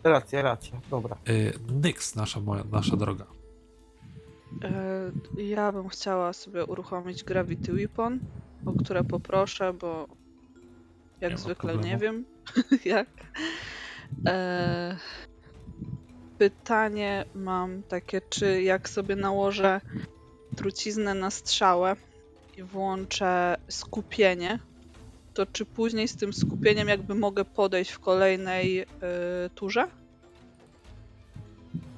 Racja, racja, dobra. Yy, Nyx, nasza, moja, nasza droga. E, Ja bym chciała sobie uruchomić Gravity Weapon, o które poproszę, bo jak Nie ma zwykle problemu. nie wiem <laughs> jak. E, Pytanie mam takie, czy jak sobie nałożę truciznę na strzałę i włączę skupienie, to czy później z tym skupieniem jakby mogę podejść w kolejnej e, turze?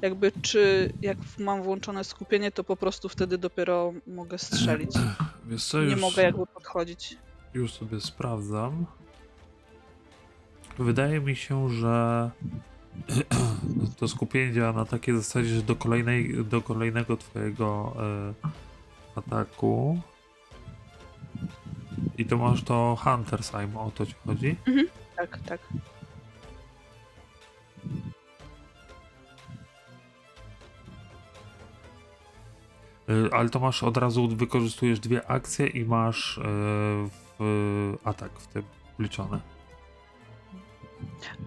Jakby czy jak mam włączone skupienie, to po prostu wtedy dopiero mogę strzelić. <clears throat> Wiesz co, Nie już, mogę jakby podchodzić. już sobie sprawdzam. Wydaje mi się, że <clears throat> to skupienie działa na takiej zasadzie, że do, kolejnej, do kolejnego twojego e, ataku i to masz to Hunter's Aim, o to ci chodzi? Tak, tak. Ale to masz od razu, wykorzystujesz dwie akcje i masz y, w atak w tym wliczone.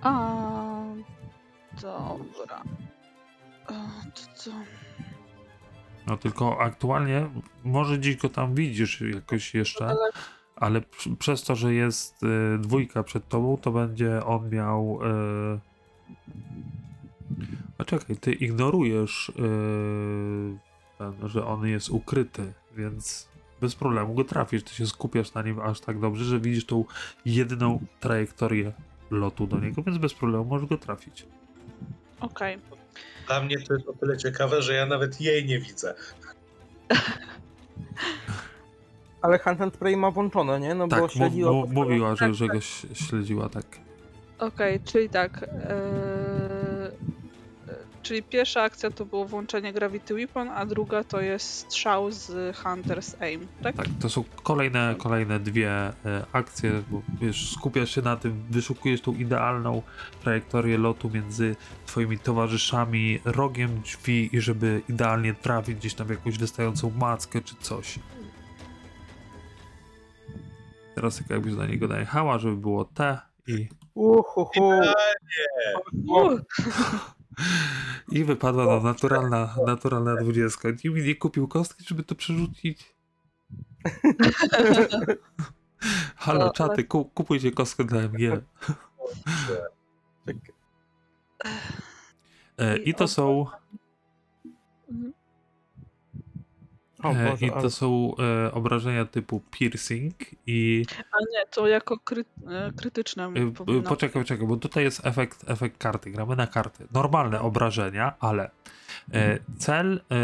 A dobra. A, to co? No tylko aktualnie, może gdzieś go tam widzisz jakoś jeszcze, Ale ale pr- przez to, że jest y, dwójka przed tobą, to będzie on miał... Y... A czekaj, ty ignorujesz, y, ten, że on jest ukryty, więc bez problemu go trafisz. Ty się skupiasz na nim aż tak dobrze, że widzisz tą jedyną trajektorię lotu do niego, więc bez problemu możesz go trafić. okej. Dla mnie to jest o tyle ciekawe, że ja nawet jej nie widzę. <laughs> Ale Hunt and Prey ma włączone, nie? No bo Tak, mu, śledziła... mu, mówiła, że, że go ś- śledziła, tak. Okej, czyli tak. e, czyli pierwsza akcja to było włączenie Gravity Weapon, a druga to jest strzał z Hunter's Aim, tak? Tak, to są kolejne, kolejne dwie e, akcje, bo wiesz, skupiasz się na tym, wyszukujesz tą idealną trajektorię lotu między twoimi towarzyszami, rogiem drzwi i żeby idealnie trafić gdzieś tam w jakąś wystającą mackę czy coś. Teraz tak jakbyś na niego najechała, żeby było T i, Uhuhu. U, <laughs> i wypadła nam naturalna, naturalna dwudziestka. Mi nie kupił kostki, żeby to przerzucić. <laughs> Halo, No, czaty, ku, kupujcie kostkę dla MG. Czekaj. E, I to są, O e, Boże, i ale- to są e, obrażenia typu piercing i A nie, to jako kry, e, krytyczne e, powinno. poczekaj, poczekaj, bo tutaj jest efekt, efekt karty, gramy na karty. Normalne obrażenia, ale e, cel e,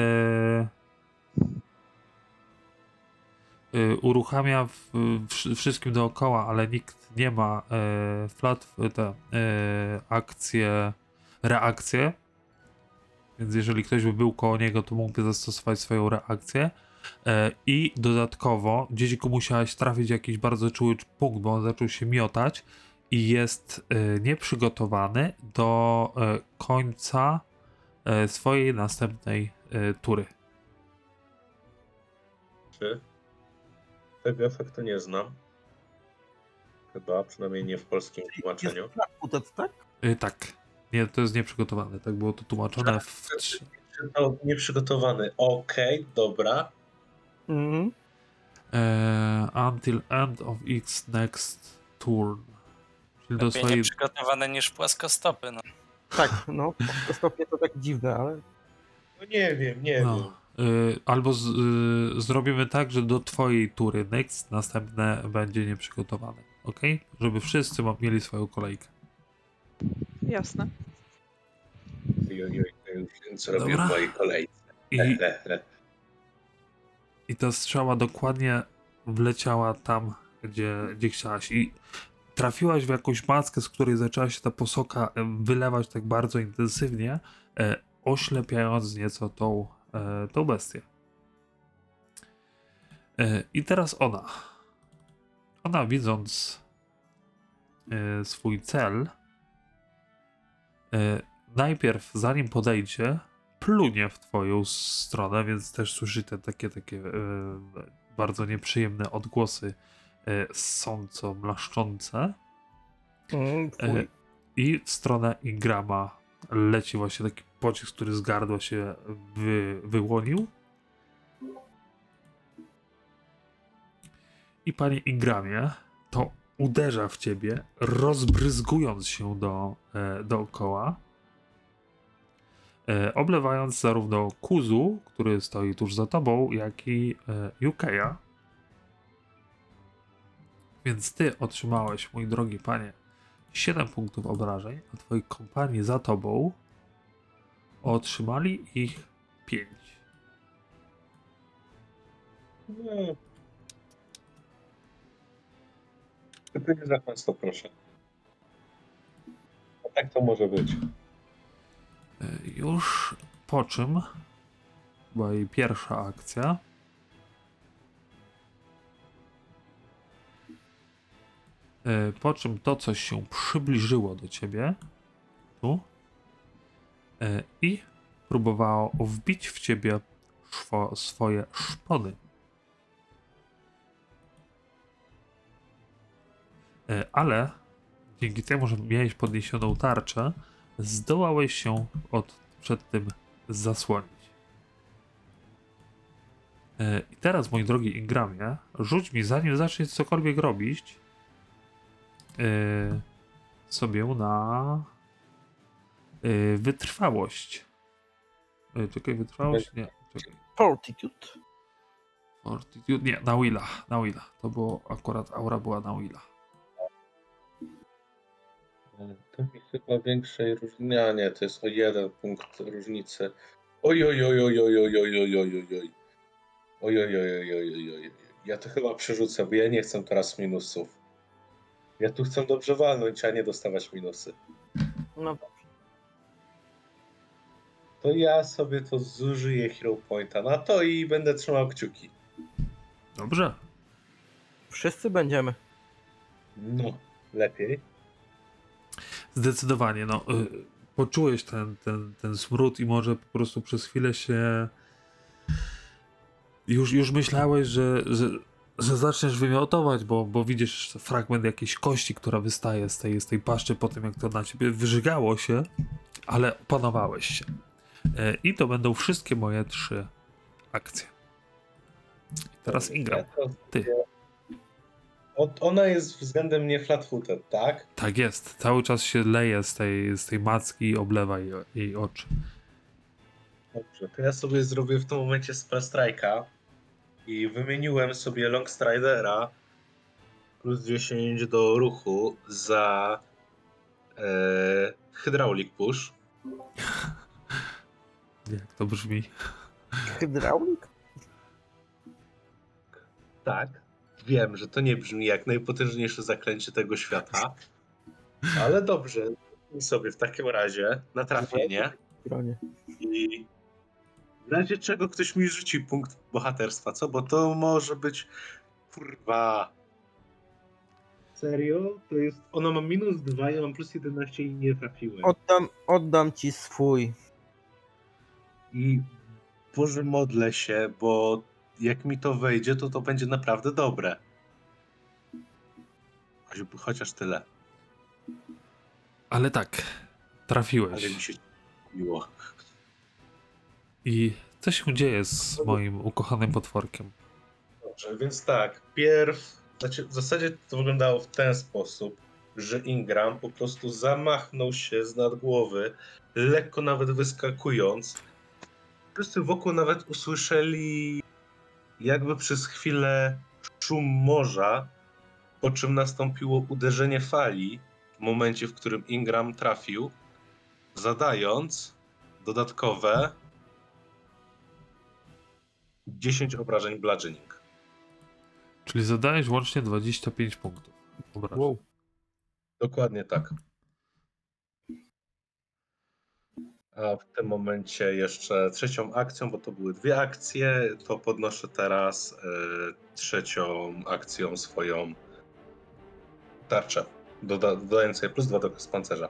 e, uruchamia w, w, wszystkim dookoła, ale nikt nie ma e, flat, te e, akcje, reakcje, więc jeżeli ktoś by był koło niego, to mógłby zastosować swoją reakcję. E, I dodatkowo, gdzieś go musiałeś trafić jakiś bardzo czuły punkt, bo on zaczął się miotać i jest e, nieprzygotowany do e, końca swojej następnej tury. Czy? Tego efektu nie znam. Chyba, przynajmniej nie w polskim tłumaczeniu. Jest tak? Tak. Nie, to jest nieprzygotowane. Tak było to tłumaczone w. trz- Czytał nieprzygotowany. Okej, dobra. Mhm. E, until end of its next turn. Czyli do Lepiej swojej. nieprzygotowane niż płaskostopy, no. Tak, no. To stopnie to tak dziwne, ale... No nie wiem, nie wiem. No. Y, albo z, y, zrobimy tak, że do twojej tury next następne będzie nieprzygotowane. Ok? Żeby wszyscy mieli swoją kolejkę. Jasne. Co robię Dobra. w mojej kolejce? I, I ta strzała dokładnie wleciała tam, gdzie, gdzie chciałaś. I trafiłaś w jakąś maskę, z której zaczęła się ta posoka e, wylewać tak bardzo intensywnie, e, oślepiając nieco tą, e, tą bestię. E, I teraz ona. Ona widząc e, swój cel, e, najpierw zanim podejdzie, plunie w twoją stronę, więc też słyszycie takie, takie e, bardzo nieprzyjemne odgłosy e, sąco-mlaszczące. Mm, E, fuj. I w stronę Ingrama leci właśnie taki pocisk, który z gardła się wy, wyłonił. I panie Ingramie, to uderza w ciebie, rozbryzgując się do, e, dookoła, e, oblewając zarówno Kuzu, który stoi tuż za tobą, jak i e. Więc ty otrzymałeś, mój drogi panie, 7 punktów obrażeń, a twoi kompanii za tobą otrzymali ich 5. No. Tylko nie za często, proszę. A tak to może być. E, Już po czym, była jej pierwsza akcja, E, po czym to coś się przybliżyło do ciebie, tu, e, i próbowało wbić w ciebie swoje szpony. Ale dzięki temu, że miałeś podniesioną tarczę, zdołałeś się od, przed tym zasłonić. E, I teraz, mój drogi Ingramie, rzuć mi, zanim zaczniesz cokolwiek robić, e, sobie na e, wytrwałość. E, Czekaj, wytrwałość? Nie, czekaj. Fortitude. Fortitude, nie, na Willa, na Willa. To było, akurat aura była na Willa. To mi chyba większej różnicy. A nie, to jest o jeden punkt różnicy. Oj, oj, oj, oj, oj, oj, oj, oj, oj, oj, oj. Oj, oj, oj, oj, oj, oj, oj. Ja to chyba przerzucę, bo ja nie chcę teraz minusów. Ja tu chcę dobrze walnąć, a nie dostawać minusy. No To ja sobie to zużyję Hero Pointa na to i będę trzymał kciuki. Dobrze. wszyscy będziemy. No, lepiej. Zdecydowanie, no. Y, poczułeś ten, ten, ten smród i może po prostu przez chwilę się. Już, już myślałeś, że, że, że zaczniesz wymiotować, bo, bo widzisz fragment jakiejś kości, która wystaje z tej, z tej paszczy po tym, jak to na ciebie wyżygało się, ale opanowałeś się. E, I to będą wszystkie moje trzy akcje. I teraz Ingram. Ja to- ty. Ona jest względem mnie flat-footed, tak? Tak jest. Cały czas się leje z tej, z tej macki i oblewa jej, jej oczy. Dobrze, to ja sobie zrobię w tym momencie Spell Strike'a i wymieniłem sobie Long Stridera plus 10 do ruchu za e, Hydraulic Push. <laughs> Jak to brzmi? Hydraulik? Tak, wiem, że to nie brzmi jak najpotężniejsze zaklęcie tego świata, ale dobrze, sobie w takim razie na trafienie i w razie czego ktoś mi rzuci punkt bohaterstwa, co? Bo to może być kurwa. Serio? To jest. Ona ma minus 2, ja mam plus 11 i nie trafiłem. Oddam, oddam ci swój. I Boże modlę się, bo jak mi to wejdzie, to to będzie naprawdę dobre. Chociaż tyle. Ale tak, Ale trafiłeś. mi się miło. I co się dzieje z moim ukochanym potworkiem? Dobrze, więc tak, pierw, znaczy w zasadzie to wyglądało w ten sposób, że Ingram po prostu zamachnął się z nad głowy, lekko nawet wyskakując. Wszyscy wokół nawet usłyszeli jakby przez chwilę szum morza, po czym nastąpiło uderzenie fali w momencie, w którym Ingram trafił, zadając dodatkowe 10 obrażeń bludgeoning. Czyli zadajesz łącznie 25 punktów. Obrażeń. Wow. Dokładnie tak. A w tym momencie jeszcze trzecią akcją, bo to były dwie akcje, to podnoszę teraz e, trzecią akcją swoją tarczę, doda- dodając sobie plus dwa do pancerza.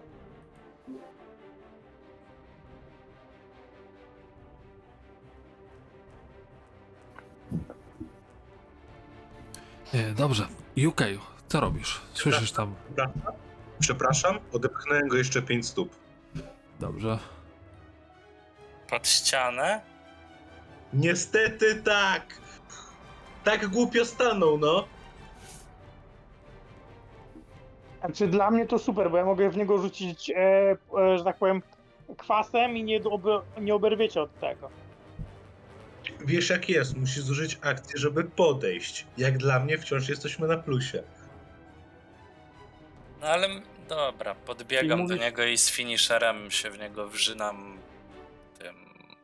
E, dobrze. UK, co robisz? Słyszysz tam? Przepraszam, przepraszam, odepchnąłem go jeszcze 5 stóp. Dobrze. Pod ścianę? Niestety tak! Tak głupio stanął, no. Znaczy dla mnie to super, bo ja mogę w niego rzucić, e, e, że tak powiem, kwasem i nie, obe, nie oberwiecie od tego. Wiesz jak jest, musisz zużyć akcję, żeby podejść. Jak dla mnie wciąż jesteśmy na plusie. No ale dobra, podbiegam mówisz- do niego i z finisherem się w niego wrzynam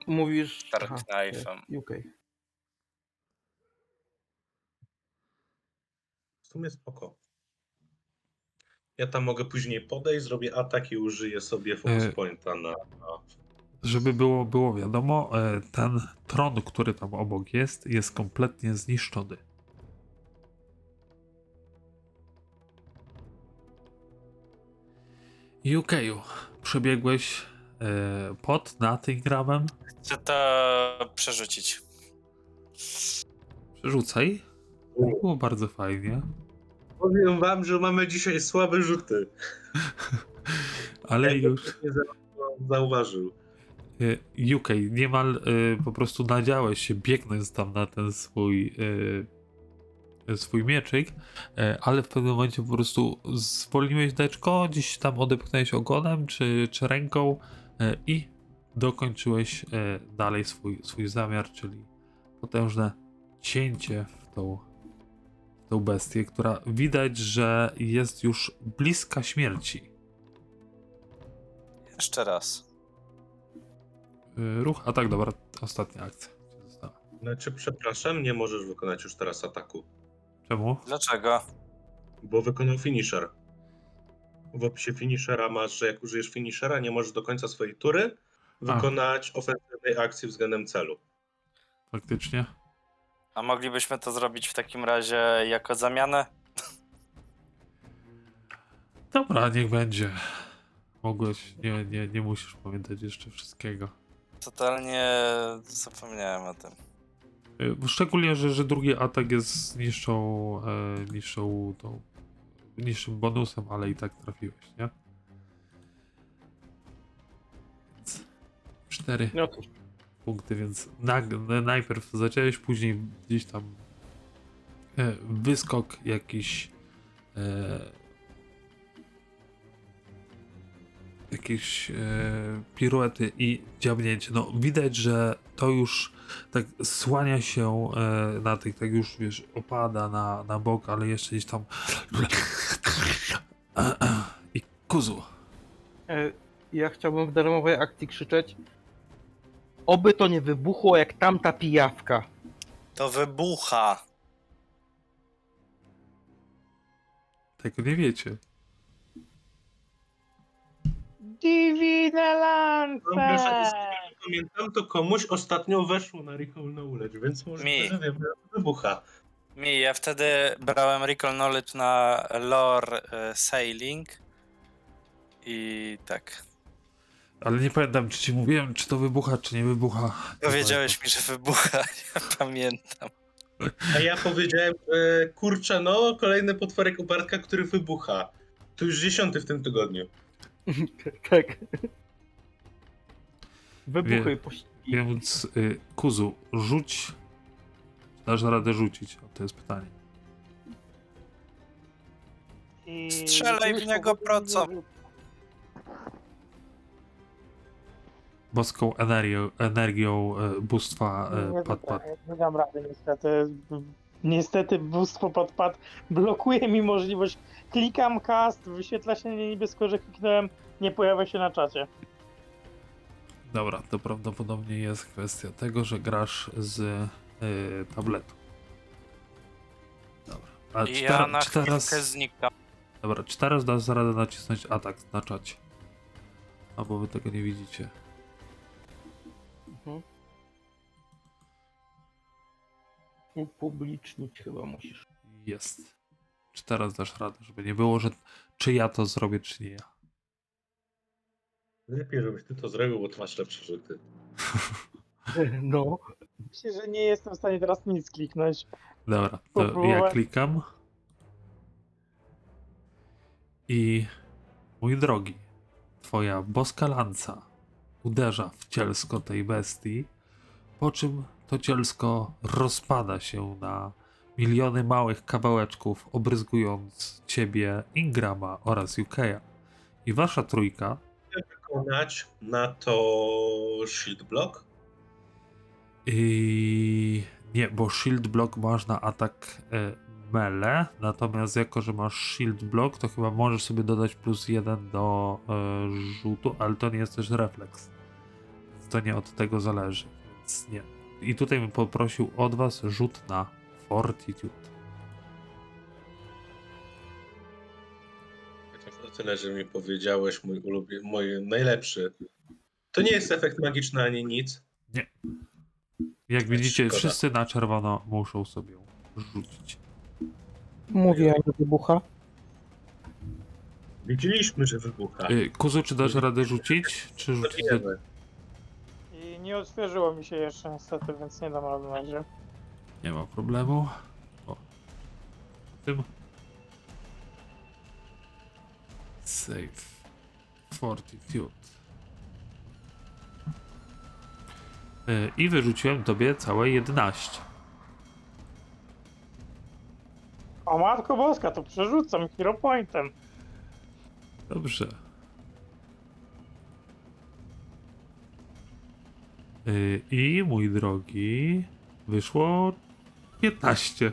Mówisz... Dark aha, Knife'em. UK. W sumie spoko. Ja tam mogę później podejść, zrobię atak i użyję sobie focus E, pointa na... na... Żeby było, było wiadomo, e, ten tron, który tam obok jest, jest kompletnie zniszczony. UK, przebiegłeś pod nad Ingramem. Chcę to przerzucić. Przerzucaj. Było bardzo fajnie. Powiem wam, że mamy dzisiaj słabe rzuty. <laughs> Ale Ja już Nie za- zauważył. e, UK niemal e, po prostu nadziałeś się biegnąc tam na ten swój e, swój mieczyk, e, ale w pewnym momencie po prostu zwolniłeś deczko, gdzieś tam odepchnąłeś ogonem czy, czy ręką i dokończyłeś e, dalej swój, swój zamiar, czyli potężne cięcie w tą, w tą bestię, która widać, że jest już bliska śmierci. Jeszcze raz. E, Ruch, a tak dobra, ostatnia akcja. Znaczy, przepraszam, nie możesz wykonać już teraz ataku. Czemu? Dlaczego? Bo wykonał finisher. W opisie finishera masz, że jak użyjesz finishera, nie możesz do końca swojej tury wykonać ofensywnej akcji względem celu. Faktycznie. A moglibyśmy to zrobić w takim razie jako zamianę? Dobra, niech będzie. Mogłeś, nie, nie, nie musisz pamiętać jeszcze wszystkiego. Totalnie zapomniałem o tym. Y, Szczególnie, że, że drugi atak jest niższą, e, niższą tą, niższym bonusem, ale i tak trafiłeś, nie? Więc Cztery No cóż, punkty, więc nag- najpierw zacząłeś, później gdzieś tam e, wyskok jakiś e, jakieś e, piruety i dziabnięcie. No widać, że to już tak słania się e, na tych, tak już wiesz, opada na, na bok, ale jeszcze gdzieś tam <clears throat> i kuzu. e, ja chciałbym w darmowej akcji krzyczeć Oby to nie wybuchło jak tamta pijawka. To wybucha. Tego nie wiecie. Divine Lance! Nie pamiętam, to komuś ostatnio weszło na Recall Knowledge, więc może Mi. że wiem, wybucha. Mi, ja wtedy brałem Recall Knowledge na lore e, Sailing i tak. Ale nie pamiętam, czy ci mówiłem, czy to wybucha, czy nie wybucha. Powiedziałeś mi, że wybucha, <laughs> ja pamiętam. A ja powiedziałem, że kurczę, no, kolejny potworek u Bartka, który wybucha. To już dziesiąty w tym tygodniu. <laughs> tak. Wybuchy pościgi. Więc y, Kuzu, rzuć. Dasz radę rzucić? O, to jest pytanie. I Strzelaj w niego procą. Boską energią, energią y, bóstwa Nie, y, pad, pad. Nie dam rady niestety. Niestety bóstwo podpad blokuje mi możliwość. Klikam cast, wyświetla się niebiesko, że kliknąłem, nie pojawia się na czacie. Dobra, to prawdopodobnie jest kwestia tego, że grasz z y, tabletu. Dobra. A czy, ja na czy chwilkę teraz. znikam. Dobra, czy teraz dasz radę nacisnąć atak na czacie? Albo wy tego nie widzicie. Mhm. Upublicznić chyba musisz. Jest. Czy teraz dasz radę, żeby nie było, że czy ja to zrobię, czy nie ja. Lepiej, żebyś ty to zrobił, bo ty masz lepsze rzuty. <laughs> No. Myślę, że nie jestem w stanie teraz nic kliknąć. Dobra, to ja Próbowałem. klikam. I mój drogi, twoja boska lanca uderza w cielsko tej bestii, po czym to cielsko rozpada się na miliony małych kawałeczków, obryzgując ciebie, Ingrama oraz Yukeya. I wasza trójka Wykonać na to shield block? I nie, bo shield block masz na atak e, mele, natomiast jako, że masz shield block, to chyba możesz sobie dodać plus jeden do e, rzutu, ale to nie jest też refleks. To nie od tego zależy, więc nie. I tutaj bym poprosił od was rzut na fortitude. Chociaż o tyle, że mi powiedziałeś mój ulubie, mój najlepszy. To nie jest efekt magiczny ani nic. Jak widzicie, szkoda. wszyscy na czerwono muszą sobie rzucić. Mówię, nie wybucha. Widzieliśmy, że wybucha. Y, Kuzu, czy dasz radę rzucić? Czy To rzucicie? wiemy. Nie odświeżyło mi się jeszcze niestety, więc nie dam rady na razie. Nie ma problemu. O. Tym. Save. Fortitude. Y, I wyrzuciłem tobie całe 11. O matko boska, to przerzucam hero pointem. Dobrze. I mój drogi, wyszło 15.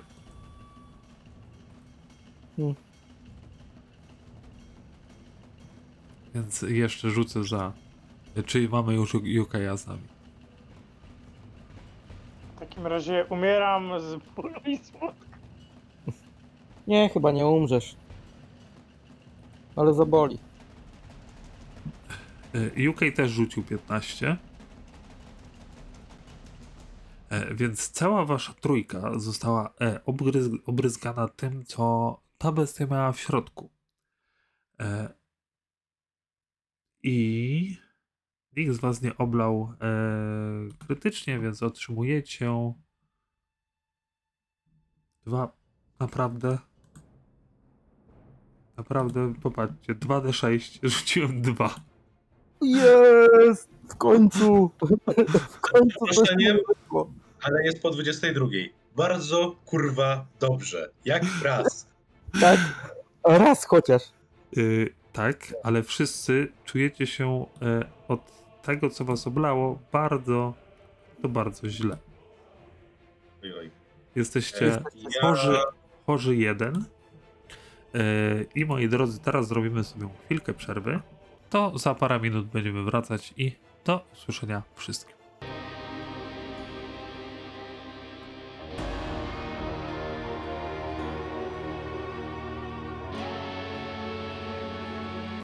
Hmm. Więc jeszcze rzucę za. Czyli mamy już Yukaja z nami. W takim razie umieram z bólu i smutku. Nie, chyba nie umrzesz. Ale zaboli. Y, UK też rzucił 15. E, Więc cała wasza trójka została e, obryz, obryzgana tym, co ta bestia miała w środku. E, I nikt z was nie oblał krytycznie, więc otrzymujecie dwa naprawdę naprawdę popatrzcie 2d6 rzuciłem dwa Jest! W końcu! W końcu coś wyszło. ale jest po 22. Bardzo kurwa dobrze. Jak raz. Tak? Raz chociaż. Y, tak, ale wszyscy czujecie się e, od tego, co was oblało, bardzo, to bardzo źle. Oj, oj. Jesteście Ja- chorzy, chorzy jeden. E, I moi drodzy, teraz zrobimy sobie chwilkę przerwy. To za parę minut będziemy wracać i do usłyszenia wszystkim.